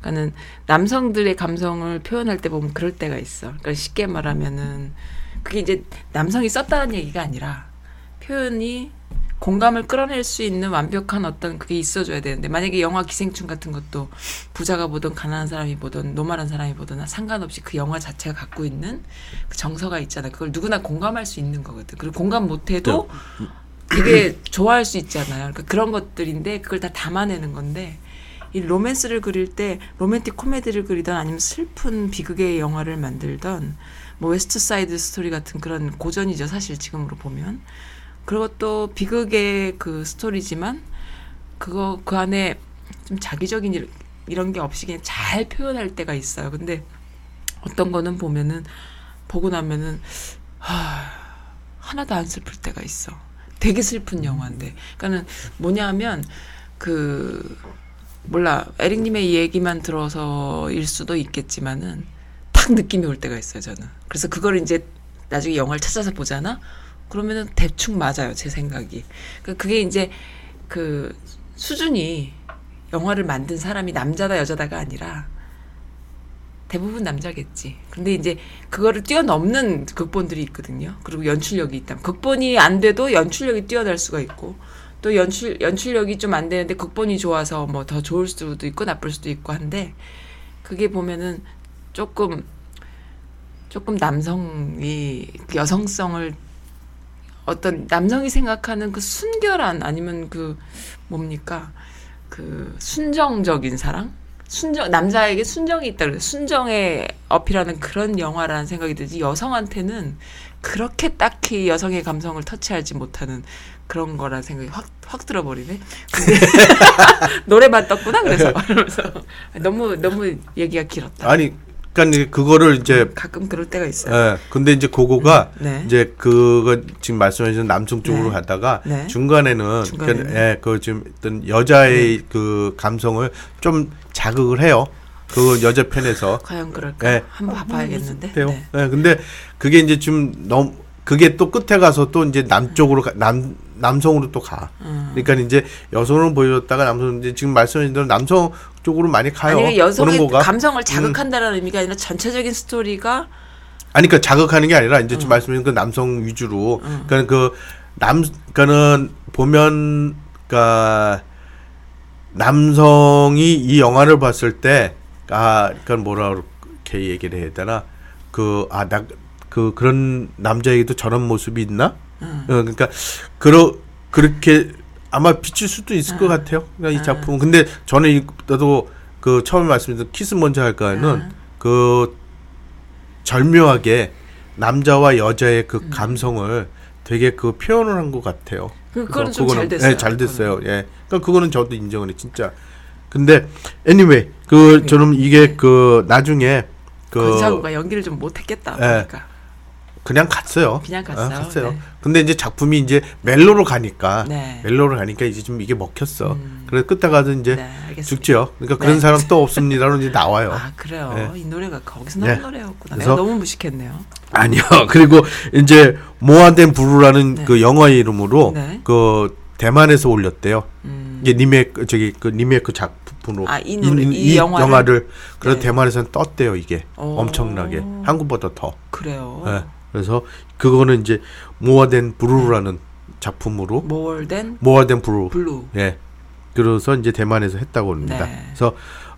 그러니까는 남성들의 감성을 표현할 때 보면 그럴 때가 있어. 그러니까 쉽게 말하면은 그게 이제 남성이 썼다는 얘기가 아니라 표현이 공감을 끌어낼 수 있는 완벽한 어떤 그게 있어줘야 되는데 만약에 영화 기생충 같은 것도 부자가 보든 가난한 사람이 보든 노말한 사람이 보든 상관없이 그 영화 자체가 갖고 있는 그 정서가 있잖아. 그걸 누구나 공감할 수 있는 거거든. 그리고 공감 못해도 되게 좋아할 수 있잖아요. 그러니까 그런 것들인데 그걸 다 담아내는 건데 이 로맨스를 그릴 때 로맨틱 코미디를 그리던 아니면 슬픈 비극의 영화를 만들던 뭐 웨스트 사이드 스토리 같은 그런 고전이죠 사실 지금으로 보면 그리고 또 비극의 그 스토리지만 그거 그 안에 좀 자기적인 일- 이런 게 없이 그냥 잘 표현할 때가 있어요. 근데 어떤 거는 보면은 보고 나면은 하, 하나도 안 슬플 때가 있어. 되게 슬픈 영화인데. 그러니까는 뭐냐면 그 몰라. 에릭님의 이 얘기만 들어서일 수도 있겠지만은 탁 느낌이 올 때가 있어요 저는. 그래서 그걸 이제 나중에 영화를 찾아서 보잖아 그러면은 대충 맞아요 제 생각이 그 그게 이제 그 수준이 영화를 만든 사람이 남자다 여자다가 아니라 대부분 남자겠지. 근데 이제 그거를 뛰어넘는 극본들이 있거든요. 그리고 연출력이 있다. 극본이 안 돼도 연출력이 뛰어날 수가 있고 또 연출 연출력이 좀 안 되는데 극본이 좋아서 뭐 더 좋을 수도 있고 나쁠 수도 있고 한데 그게 보면은 조금 조금 남성이 그 여성성을 어떤 남성이 생각하는 그 순결한 아니면 그 뭡니까 그 순정적인 사랑 순정 남자에게 순정이 있다 그래서 순정에 어필하는 그런 영화라는 생각이 들지 여성한테는 그렇게 딱히 여성의 감성을 터치하지 못하는 그런 거라는 생각이 확, 확 들어버리네. 노래만 떴구나 그래서 너무 너무 얘기가 길었다. 아니 그러니까 그거를 이제 가끔 그럴 때가 있어요. 예. 근데 이제 그거가 네. 이제 그거 지금 말씀하신 남성 쪽으로 네. 가다가 네. 중간에는 중간에는. 그, 예, 그 지금 어떤 여자의 그 감성을 좀 자극을 해요. 그 여자 편에서. 과연 그럴까? 예. 한번 봐야겠는데. 돼요. 네. 예. 근데 그게 이제 좀 너무 그게 또 끝에 가서 또 이제 남쪽으로 가, 남 남성으로 또 가. 음. 그러니까 이제 여성으로 보여줬다가 남성 이제 지금 말씀하신 대로 남성 쪽으로 많이 가요. 아니 여성의 거가. 감성을 자극한다는 의미가 아니라 전체적인 스토리가 아니 그러니까 자극하는 게 아니라 이제 음. 지금 말씀하신 그 남성 위주로 그러니까 그남 그러니까는 보면 그러니까 남성이 이 영화를 봤을 때 아 그러니까 뭐라 그렇게 얘기를 해야 되나 그 아 나 그 그런 남자에게도 저런 모습이 있나? 어, 그러니까 그러 그렇게 아마 비칠 수도 있을 것 같아요. 그러니까 이 작품 은 근데 저는 이 나도 그 처음에 말씀드린 키스 먼저 할까는 그 절묘하게 남자와 여자의 그 감성을 되게 그 표현을 한 것 같아요. 그- 그거는 좀잘 그거는, 됐어요. 네, 잘 됐어요. 예. 그러니까 그거는 저도 인정을 해, 진짜. 근데 anyway, 그 저는 이게 그 나중에 그 권상우가 연기를 좀 못했겠다. 예. 그러니까 그냥 갔어요. 그냥 갔어요? 갔어요. 네. 근데 이제 작품이 이제 멜로로 가니까 네. 멜로로 가니까 이제 좀 이게 먹혔어. 그래서 끝에 가서 이제 네. 죽죠. 그러니까 네. 그런 사람 또 없습니다로 이제 나와요. 아 그래요. 네. 이 노래가 거기서 나온 네. 노래였구나. 그래서- 너무 무식했네요. 아니요. 그리고 이제 모아덴 부루라는 네. 그 영어 이름으로 네. 그 대만에서 올렸대요. 음. 이게 리메이크 저기 그 리메이크 작품으로 아, 이 노래- 이 영화를? 그래서 네. 대만에서는 떴대요 이게 오. 엄청나게 한국보다 더. 그래요. 예. 그래서 그거는 이제 More Than Blue라는 작품으로 More Than More Than Blue. Blue. 예. 그래서 이제 대만에서 했다고 합니다. 네. 그래서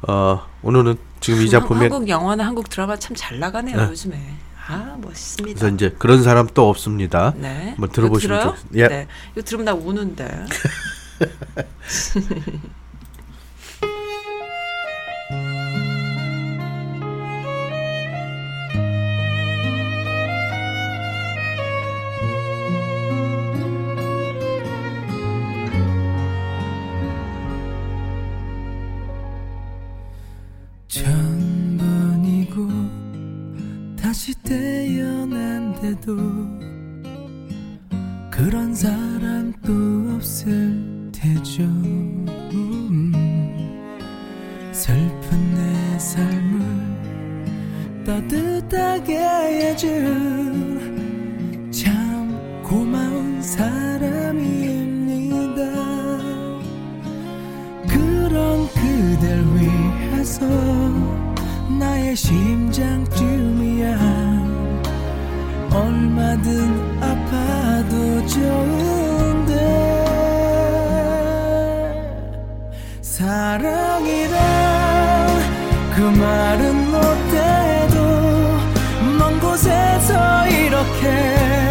어 오늘은 지금 이 한- 작품에 한국 영화나 한국 드라마 참 잘 나가네요 네. 요즘에. 아 멋있습니다. 그래서 이제 그런 사람 또 없습니다. 네. 한번 들어보시면 이거 들어요? 좋- 예. 네. 이거 들으면 나 우는데. 태어난데도 그런 사람 또 없을 테죠. 음, 슬픈 내 삶을 따뜻하게 해준 참 고마운 사람입니다. 그런 그댈 위해서 나의 심장쯤이야 얼마든 아파도 좋은데 사랑이란 그 말은 못해도 먼 곳에서 이렇게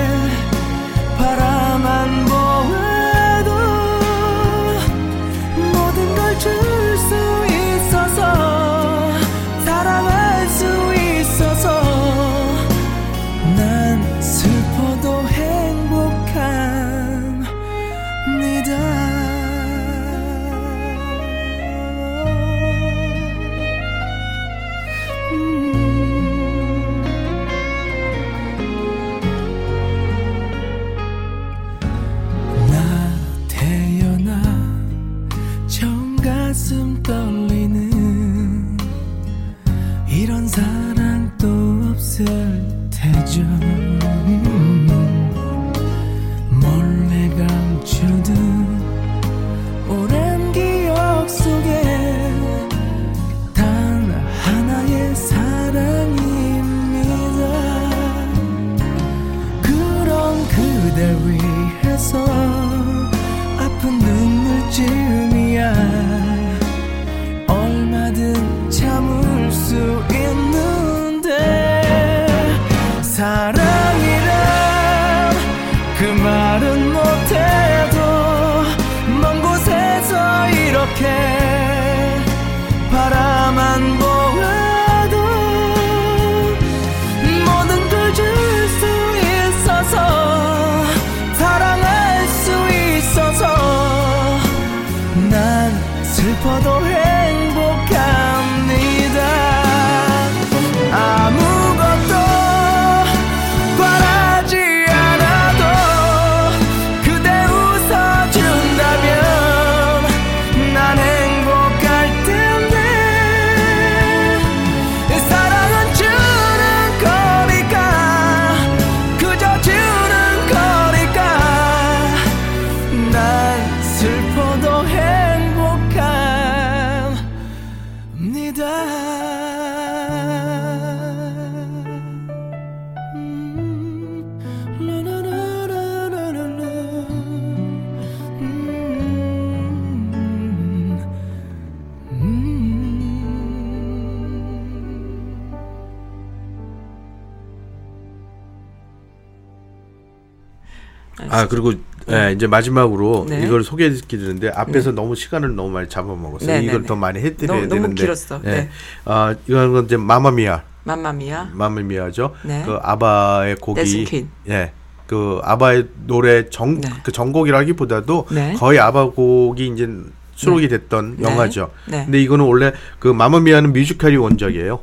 그리고 예, 이제 마지막으로 네. 이걸 소개해드리는데 앞에서 너무 시간을 너무 많이 잡아먹었어요. 네, 네, 이걸 네. 더 많이 해드려야 너무- 너무 되는데. 길었어. 예. 네. 아 이거는 이제 마마미아, 맘마미야. 마마미아죠. 네. 그 아바의 곡이. 예. 그 아바의 노래 정그 네. 전곡이라기보다도 네. 거의 아바 곡이 이제 수록이 됐던 네. 영화죠. 네. 근데 이거는 원래 그 마마미아는 뮤지컬이 원작이에요.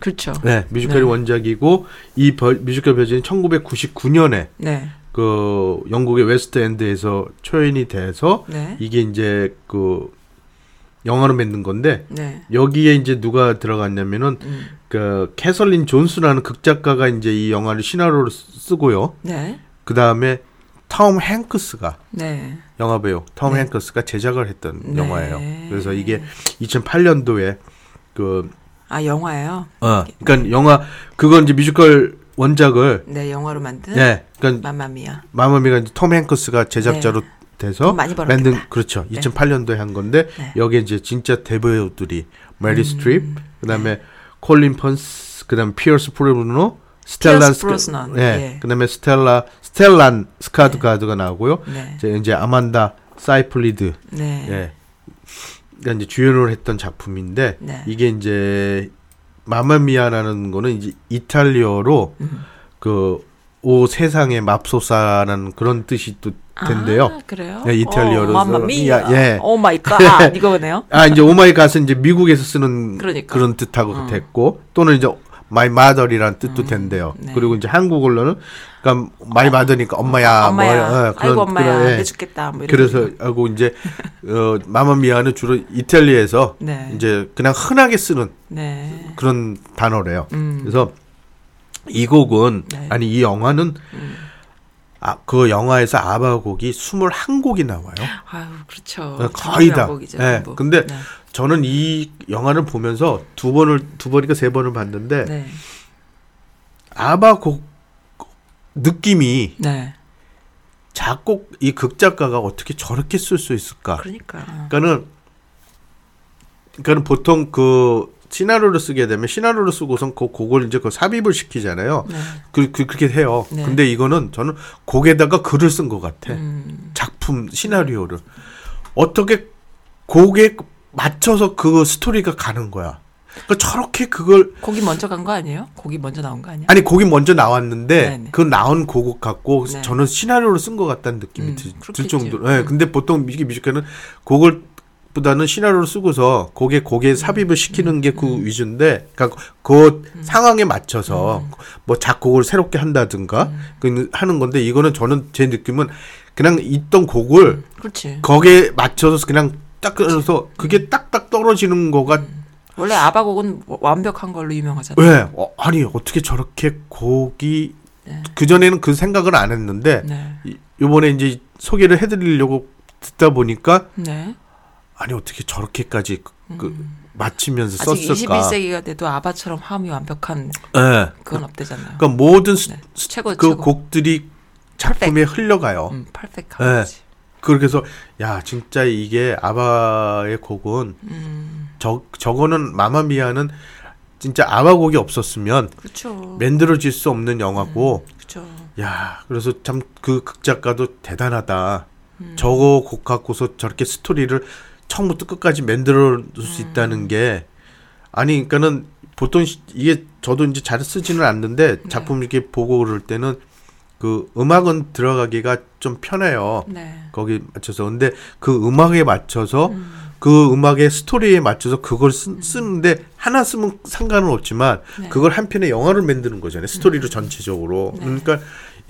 그렇죠. 네, 뮤지컬이 네. 원작이고 이 버- 뮤지컬 버전이 1999년에 네. 그 영국의 웨스트 엔드에서 초연이 돼서 네. 이게 이제 그 영화로 만든 건데 네. 여기에 이제 누가 들어갔냐면은 음. 그 캐서린 존슨이라는 극작가가 이제 이 영화를 시나리오로 쓰- 쓰고요. 네. 그 다음에 톰 행크스가 네. 영화 배우 톰 네. 행크스가 제작을 했던 네. 영화예요. 그래서 이게 2008년도에 그 아 영화예요. 어, 그러니까 영화 그건 이제 뮤지컬 원작을 네, 영화로 만든 네, 그러니까 마마미아. 마마미가 이제 톰 행크스가 제작자로 돼서 돈 많이 벌었겠다. 만든 그렇죠. 네. 2008년도에 한 건데 네. 여기에 이제 진짜 대배우들이 메릴 음. 스트립, 그다음에 콜린 퍼스, 그다음에 피어스 브로스넌, 스텔란 스카, 예, 예. 그다음에 스텔라 스텔란 스카드 가드가 나오고요. 네. 이제, 이제 아만다 사이프리드, 네. 예, 가 이제 주연을 했던 작품인데 네. 이게 이제 마마미아라는 거는 이제 이탈리아어로 음. 그 오 세상에 맙소사라는 그런 뜻이 또 된대요. 아, 그래요? 네, 이탈리아로서. 어, Mamma mia. 예. Oh my God. 이거네요. 아 이제 Oh my God은 이제 미국에서 쓰는 그러니까. 그런 뜻하고 어. 됐고 또는 이제 my mother이라는 뜻도 된대요. 네. 그리고 이제 한국어로는 그러니까 my mother니까 엄마야, 엄마야. 뭐, 예, 아이고 엄마야. 그런, 예. 내 죽겠다. 뭐 그래서. 하고 이제 어 마마미아는 주로 이탈리아에서 네. 이제 그냥 흔하게 쓰는 네. 그런 단어래요. 음. 그래서 이 곡은 네. 아니 이 영화는 음. 아, 그 영화에서 아바 곡이 21곡이 나와요. 아유, 그렇죠. 네, 거의 다. 전곡이죠, 네, 전곡. 근데 네. 저는 이 영화를 보면서 두 번을 두 번인가 세 번을 봤는데 네. 아바 곡 느낌이 네. 작곡 이 극작가가 어떻게 저렇게 쓸 수 있을까? 그러니까. 그러니까는 그러니까는 보통 그 시나리오를 쓰게 되면 시나리오를 쓰고선 그 곡을 이제 그 삽입을 시키잖아요. 네. 그, 그 그렇게 해요. 네. 근데 이거는 저는 곡에다가 글을 쓴 것 같아. 음. 작품 시나리오를 어떻게 곡에 맞춰서 그 스토리가 가는 거야. 그 저렇게 그걸 곡이 먼저 간 거 아니에요? 곡이 먼저 나온 거 아니야? 아니 곡이 먼저 나왔는데 네네. 그 나온 곡 갖고 네. 저는 시나리오를 쓴것 같다는 느낌이 음, 들, 들. 정도로. 예, 음. 근데 보통 이게 뮤지컬은 곡을 보다는 시나리오를 쓰고서 곡에 곡에 삽입을 시키는 게그 위주인데, 그러니까 그 상황에 맞춰서 뭐 작곡을 새롭게 한다든가 그 하는 건데 이거는 저는 제 느낌은 그냥 있던 곡을 그렇지. 거기에 맞춰서 그냥 딱 그래서 그게 딱딱 떨어지는 거가 원래 아바곡은 완벽한 걸로 유명하잖아요. 왜 어, 아니 어떻게 저렇게 곡이 네. 그 전에는 그 생각을 안 했는데 네. 이- 요번에 이제 소개를 해드리려고 듣다 보니까 네. 아니 어떻게 저렇게까지 그, 그 음. 아직 썼을까? 21세기가 돼도 아바처럼 화음이 완벽한 예. 그건 없대잖아요. 그러니까 모든 스- 네. 최고 그 최고. 곡들이 작품에 흘러가요. 음, 네. 거지. 그렇게 해서 야 진짜 이게 아바의 곡은 음. 저 저거는 마마미아는 진짜 아바 곡이 없었으면 그렇죠. 만들어질 수 없는 영화고 그렇죠. 야 그래서 참 그 극작가도 대단하다. 음. 저거 곡 갖고서 저렇게 스토리를 처음부터 끝까지 만들어 줄수 음. 있다는 게 아니 그러니까는 보통 시- 이게 저도 이제 잘 쓰지는 않는데 네. 작품 이렇게 보고 그럴 때는 그 음악은 들어가기가 좀 편해요. 네. 거기 맞춰서 근데 그 음악에 맞춰서 음. 그 음악의 스토리에 맞춰서 그걸 쓰, 쓰는데 하나 쓰면 상관은 없지만 네. 그걸 한 편의 영화를 만드는 거잖아요 스토리로 전체적으로 네. 그러니까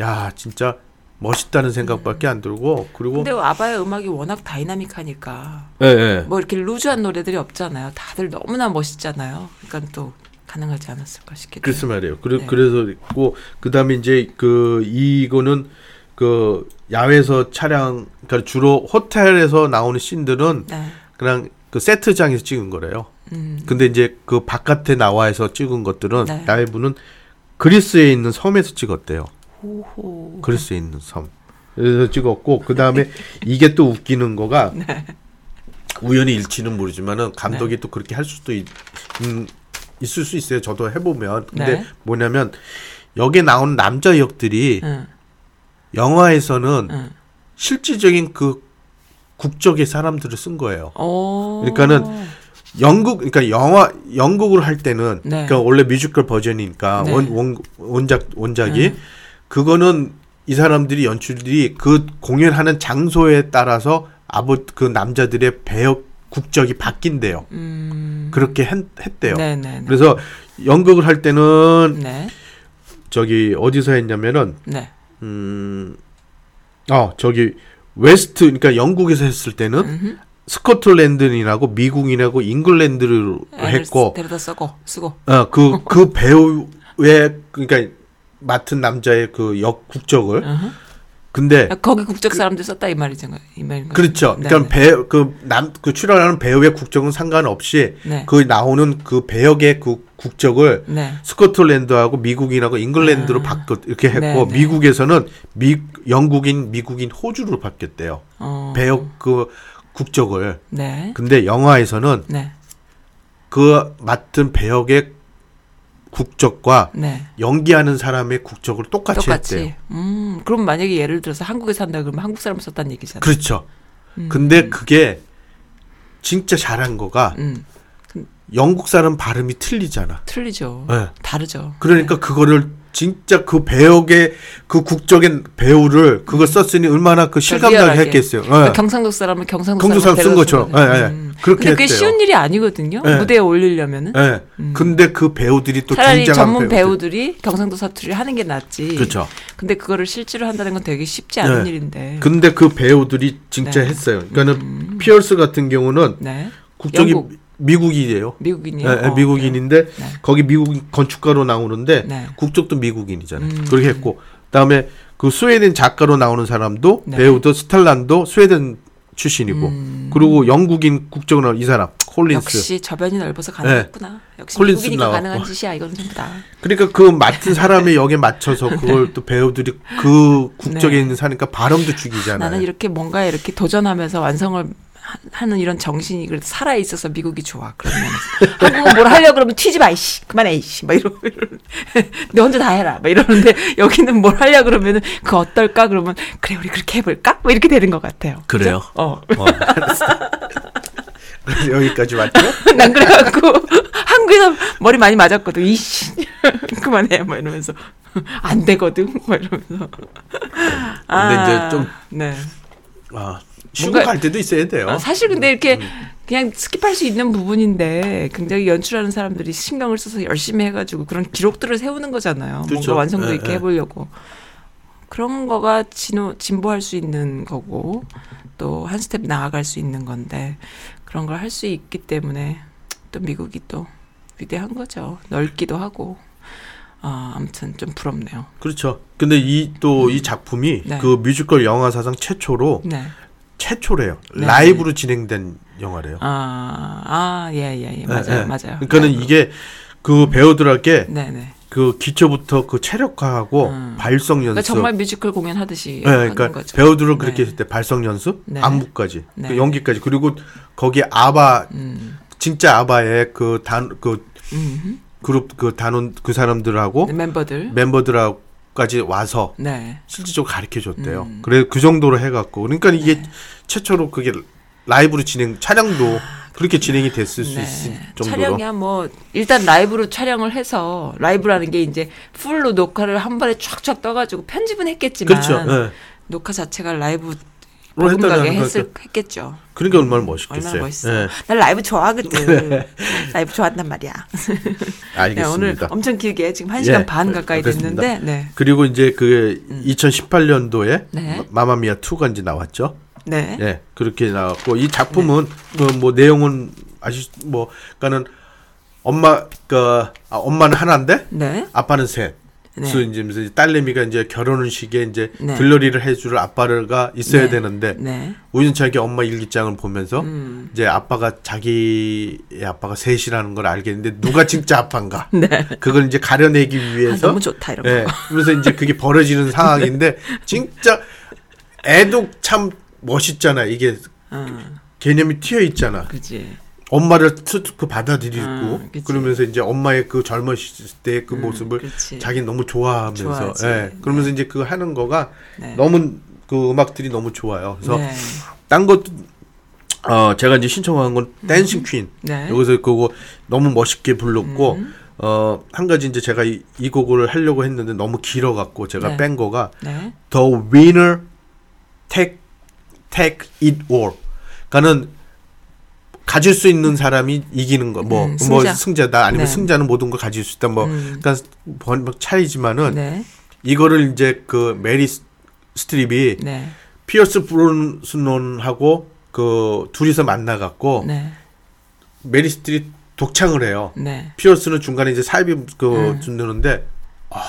야 진짜 멋있다는 생각밖에 안 들고 그리고 근데 아바의 음악이 워낙 다이나믹하니까 예, 예. 뭐 이렇게 루즈한 노래들이 없잖아요. 다들 너무나 멋있잖아요. 그러니까 또 가능하지 않았을까 싶기도. 그래서. 말이에요. 그래, 네. 그래서 있고 그다음에 이제 그 이거는 그 야외에서 촬영 그러니까 주로 호텔에서 나오는 씬들은 네. 그냥 그 세트장에서 찍은 거래요. 음. 근데 이제 그 바깥에 나와서 찍은 것들은 네. 야외부는 그리스에 있는 섬에서 찍었대요. 호호. 그리스에 있는 섬. 그래서 찍었고 그 다음에 이게 또 웃기는 거가 네. 우연의 일치는 모르지만은 감독이 또 그렇게 할 수도 있, 음, 있을 수 있어요. 저도 해보면 근데 네. 뭐냐면 여기에 나오는 남자 역들이 응. 영화에서는 응. 실질적인 그 국적의 사람들을 쓴 거예요. 오. 그러니까는 영국 그러니까 영화 영국을 할 때는 네. 그러니까 원래 뮤지컬 버전이니까 네. 원, 원 원작 원작이 음. 그거는 이 사람들이 연출들이 그 공연하는 장소에 따라서 아버 그 남자들의 배역 국적이 바뀐대요. 음. 그렇게 했, 했대요. 네네. 그래서 연극을 할 때는 네. 저기 어디서 했냐면은 네. 음, 어 저기 웨스트 그러니까 영국에서 했을 때는 음흠. 스코틀랜드인하고 미국인하고 잉글랜드를 했고 데려다 쓰고 쓰고. 어그 그 배우의 그러니까 맡은 남자의 그 역 국적을 음흠. 근데 거기 국적 사람들 썼다 이 말이죠. 이 말인 거죠. 그렇죠. 네, 그러니까 네. 배우 그남 그 출연하는 배우의 국적은 상관없이 네. 그 나오는 그 배역의 그 국적을 네. 스코틀랜드하고 미국인하고 잉글랜드로 아. 바꿨 이렇게 했고 네, 네. 미국에서는 미 영국인 미국인 호주로 바뀌었대요. 어. 배역 그 국적을. 네. 근데 영화에서는 네. 그 맡은 배역의 국적과 네. 연기하는 사람의 국적을 똑같이, 똑같이. 했대요. 음, 그럼 만약에 예를 들어서 한국에 산다 그러면 한국 사람 썼다는 얘기잖아요. 그렇죠. 음. 근데 그게 진짜 잘한 거가 음, 영국 사람 발음이 틀리잖아. 틀리죠. 네. 다르죠. 그러니까 그거를 진짜 그 배역의 그 국적의 배우를 그거 썼으니 얼마나 그 실감나게 음. 했겠어요. 예. 그러니까 경상도 사람은 경상도 경도 사람 쓴 것처럼. 예, 예. 음. 그렇게 근데 그게 했대요. 쉬운 일이 아니거든요. 예. 무대에 올리려면은. 예. 근데 그 배우들이 또 차라리 굉장한 전문 배우들. 배우들 이 경상도 사투리를 하는 게 낫지. 그렇죠. 근데 그거를 실제로 한다는 건 되게 쉽지 않은 네. 일인데. 근데 그 배우들이 진짜 네. 했어요. 그러니까는 피어스 같은 경우는 네. 국적이 영국. 미국이에요. 미국인이요. 예, 예, 어, 미국인인데 네. 거기 미국 건축가로 나오는데 네. 국적도 미국인이잖아요. 음. 그렇게 했고 그다음에 그 스웨덴 작가로 나오는 사람도 네. 배우도 스탈란도 스웨덴 출신이고 음. 그리고 영국인 국적은 이 사람 콜린스. 역시 저변이 넓어서 가능했구나. 역시 콜린스 미국이니까 나왔고. 가능한 짓이야. 이건 전부 다. 그러니까 그 맡은 사람의 역에 맞춰서 그걸 또 배우들이 그 국적에 네. 있는 사니까 발음도 죽이잖아요. 나는 이렇게 뭔가 이렇게 도전하면서 완성을 하- 하는 이런 정신이 그래도 살아 있어서 미국이 좋아. 그러면 한국은 뭘 하려 고 그러면 튀지 마 이씨 그만해 이씨 막 이러고 너 혼자 다 해라 막 이러는데 여기는 뭘 하려 그러면은 그 어떨까 그러면 그래 우리 그렇게 해볼까 뭐 이렇게 되는 것 같아요. 그래요? 그죠? 어. 어, 여기까지 맞죠? 난 그래갖고 한국에서 머리 많이 맞았거든. 이씨 그만해 뭐 이러면서 안 되거든 뭐 이러면서. 이제 좀- 네. 아, 쉬고 갈 때도 있어야 돼요. 아, 사실 근데 이렇게 음. 그냥 스킵할 수 있는 부분인데 굉장히 연출하는 사람들이 신경을 써서 열심히 해가지고 그런 기록들을 세우는 거잖아요. 그렇죠. 뭔가 완성도 예, 있게 예. 해보려고. 그런 거가 진호, 진보할 수 있는 거고 또 한 스텝 나아갈 수 있는 건데 그런 걸 할 수 있기 때문에 또 미국이 또 위대한 거죠. 넓기도 하고. 아, 아무튼 좀 부럽네요. 그렇죠. 근데 이 또이 작품이 네. 그 뮤지컬 영화 사상 최초로 네. 최초래요. 네. 라이브로 진행된 영화래요. 아, 아, 예, 예, 예. 맞아요, 예, 예. 맞아요. 그러니까는 이게 그 배우들에게 네, 네. 그 기초부터 그 체력화하고 음. 발성 연습. 그러니까 정말 뮤지컬 공연 하듯이 네, 그러니까 거죠. 배우들은 그렇게 네. 했을 때 발성 연습, 네. 안무까지, 네. 그 연기까지 그리고 거기에 아바 음. 진짜 아바의 그 단 그 음. 그룹 그 단원 그 사람들하고 네, 멤버들. 멤버들하고 까지 와서 네. 실질적으로 가르쳐 줬대요. 음. 그래 그 정도로 해갖고 그러니까 이게 네. 최초로 그게 라이브로 진행 촬영도 그렇게 진행이 됐을 수 네. 있을 정도로. 촬영이야 뭐 일단 라이브로 촬영을 해서 라이브라는 게 이제 풀로 녹화를 한 번에 쫙쫙 떠가지고 편집은 했겠지만 그렇죠. 예. 녹화 자체가 라이브 로 어긋나게 했다는 했을 거니까. 했겠죠. 그러니까 얼마나 멋있겠어요. 얼마나 멋있어. 예. 난 라이브 좋아하거든. 라이브 좋아한단 말이야. 네, 오늘 알겠습니다. 엄청 길게 지금 한 시간 예, 반 가까이 그렇습니다. 됐는데, 네, 그리고 이제 그 2018년도에 네. 마마미아 2가 이제 나왔죠. 네, 예, 그렇게 나왔고 이 작품은 그뭐 내용은 아시 뭐 그러니까는 엄마 그 아, 엄마는 하나인데 네, 아빠는 셋. 네. 그래서 이제 무슨 딸내미가 이제 결혼식에 이제 네. 들러리를 해줄 아빠가 있어야 네. 되는데 네, 우연찮게 엄마 일기장을 보면서 음. 이제 아빠가 자기의 아빠가 셋이라는 걸 알겠는데 누가 진짜 아빠인가 네. 그걸 이제 가려내기 아, 위해서 너무 좋다 이런 예, 거. 그래서 이제 그게 벌어지는 상황인데 진짜 애도 참 멋있잖아 이게 음, 개념이 튀어 있잖아 그지. 엄마를 그 받아들이고 음, 그치. 그러면서 이제 엄마의 그 젊었을 때 그 모습을 그치. 자기 너무 좋아하면서 좋아하지. 예, 그러면서 이제 그거 하는 거가 네. 너무 그 음악들이 너무 좋아요. 그래서 네. 딴 것도 어 제가 이제 신청한 건 댄싱 퀸 네. 여기서 그거 너무 멋있게 불렀고 음. 어 한 가지 이제 제가 이, 이 곡을 하려고 했는데 너무 길어 갖고 제가 네. 뺀 거가 네. The winner take take it all. 그러니까는 가질 수 있는 사람이 이기는 거, 뭐, 음, 뭐 승자. 승자다 아니면 네. 승자는 모든 걸 가질 수 있다, 뭐, 음. 그러니까 번- 뭐 차이지만은 네. 이거를 이제 그 메릴 스- 스트립이 네. 피어스 브로스넌하고 그 둘이서 만나갖고 네. 메릴 스트립 독창을 해요. 네. 피어스는 중간에 이제 사이비 그 음. 듣는데 아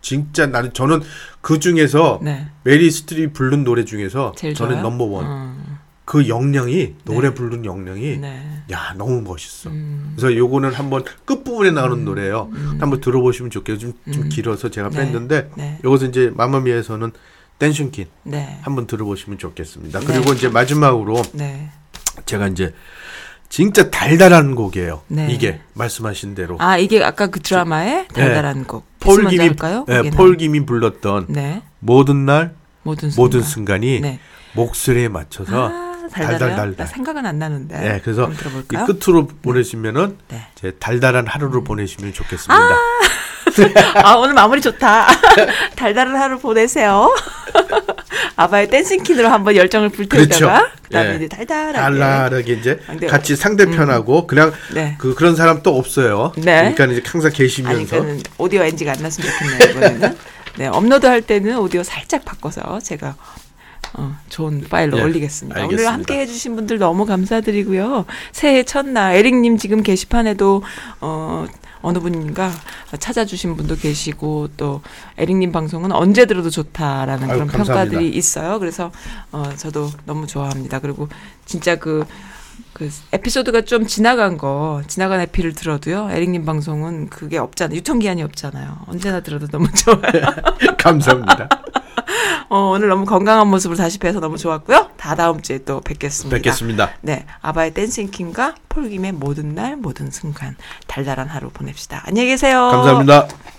진짜 나는 저는 그 중에서 네. 메릴 스트립 부른 노래 중에서 저는 좋아요? 넘버 원 음, 그 역량이 노래 네. 부르는 역량이 네. 야 너무 멋있어. 음, 그래서 요거는 한번 끝 부분에 나오는 노래예요. 한번 들어보시면 좋겠어요. 좀, 좀 음. 길어서 제가 네. 뺐는데 네. 요것은 이제 마마미아에서는 Dancing Queen 네. 한번 들어보시면 좋겠습니다. 네. 그리고 이제 마지막으로 네. 제가 이제 진짜 달달한 곡이에요. 네. 이게 말씀하신 대로 아, 이게 아까 그 드라마의 달달한 곡. 폴 김이? 네? 폴 김이 불렀던 네. 모든 날 모든 순간. 모든 순간이 네. 목소리에 맞춰서 아, 달달달달. 나 생각은 안 나는데. 네, 그래서 이? 끝으로 보내시면은 네. 음. 제 달달한 하루를 보내시면 좋겠습니다. 아, 오늘 마무리 좋다. 달달한 하루 보내세요. 아바의 댄싱킨으로 한번 열정을 불태우다가 그렇죠. 그다음에 예. 이제 달달하게. 달달하게 이제 아, 근데 같이 상대편하고 그냥 네. 그 그런 사람 또 없어요. 네. 그러니까 이제 항상 아니, 계시면서 그는 오디오 NG가 안 났으면 좋겠네요, 이번에는. 네, 업로드 할 때는 오디오 살짝 바꿔서 제가 어, 좋은 파일로 예, 올리겠습니다. 오늘 알겠습니다. 함께 해주신 분들 너무 감사드리고요. 새해 첫날 에릭님 지금 게시판에도 어, 어느 분인가 찾아주신 분도 계시고 또 에릭님 방송은 언제 들어도 좋다라는 아유, 그런 감사합니다. 평가들이 있어요. 그래서 어, 저도 너무 좋아합니다. 그리고 진짜 그 그 에피소드가 좀 지나간 거 지나간 에피를 들어도요. 에릭님 방송은 그게 없잖아요. 유통기한이 없잖아요. 언제나 들어도 너무 좋아요. 감사합니다. 어, 오늘 너무 건강한 모습을 다시 뵈서 너무 좋았고요. 다 다음 주에 또 뵙겠습니다. 뵙겠습니다. 네 아바의 댄싱킹과 폴김의 모든 날 모든 순간 달달한 하루 보냅시다. 안녕히 계세요. 감사합니다.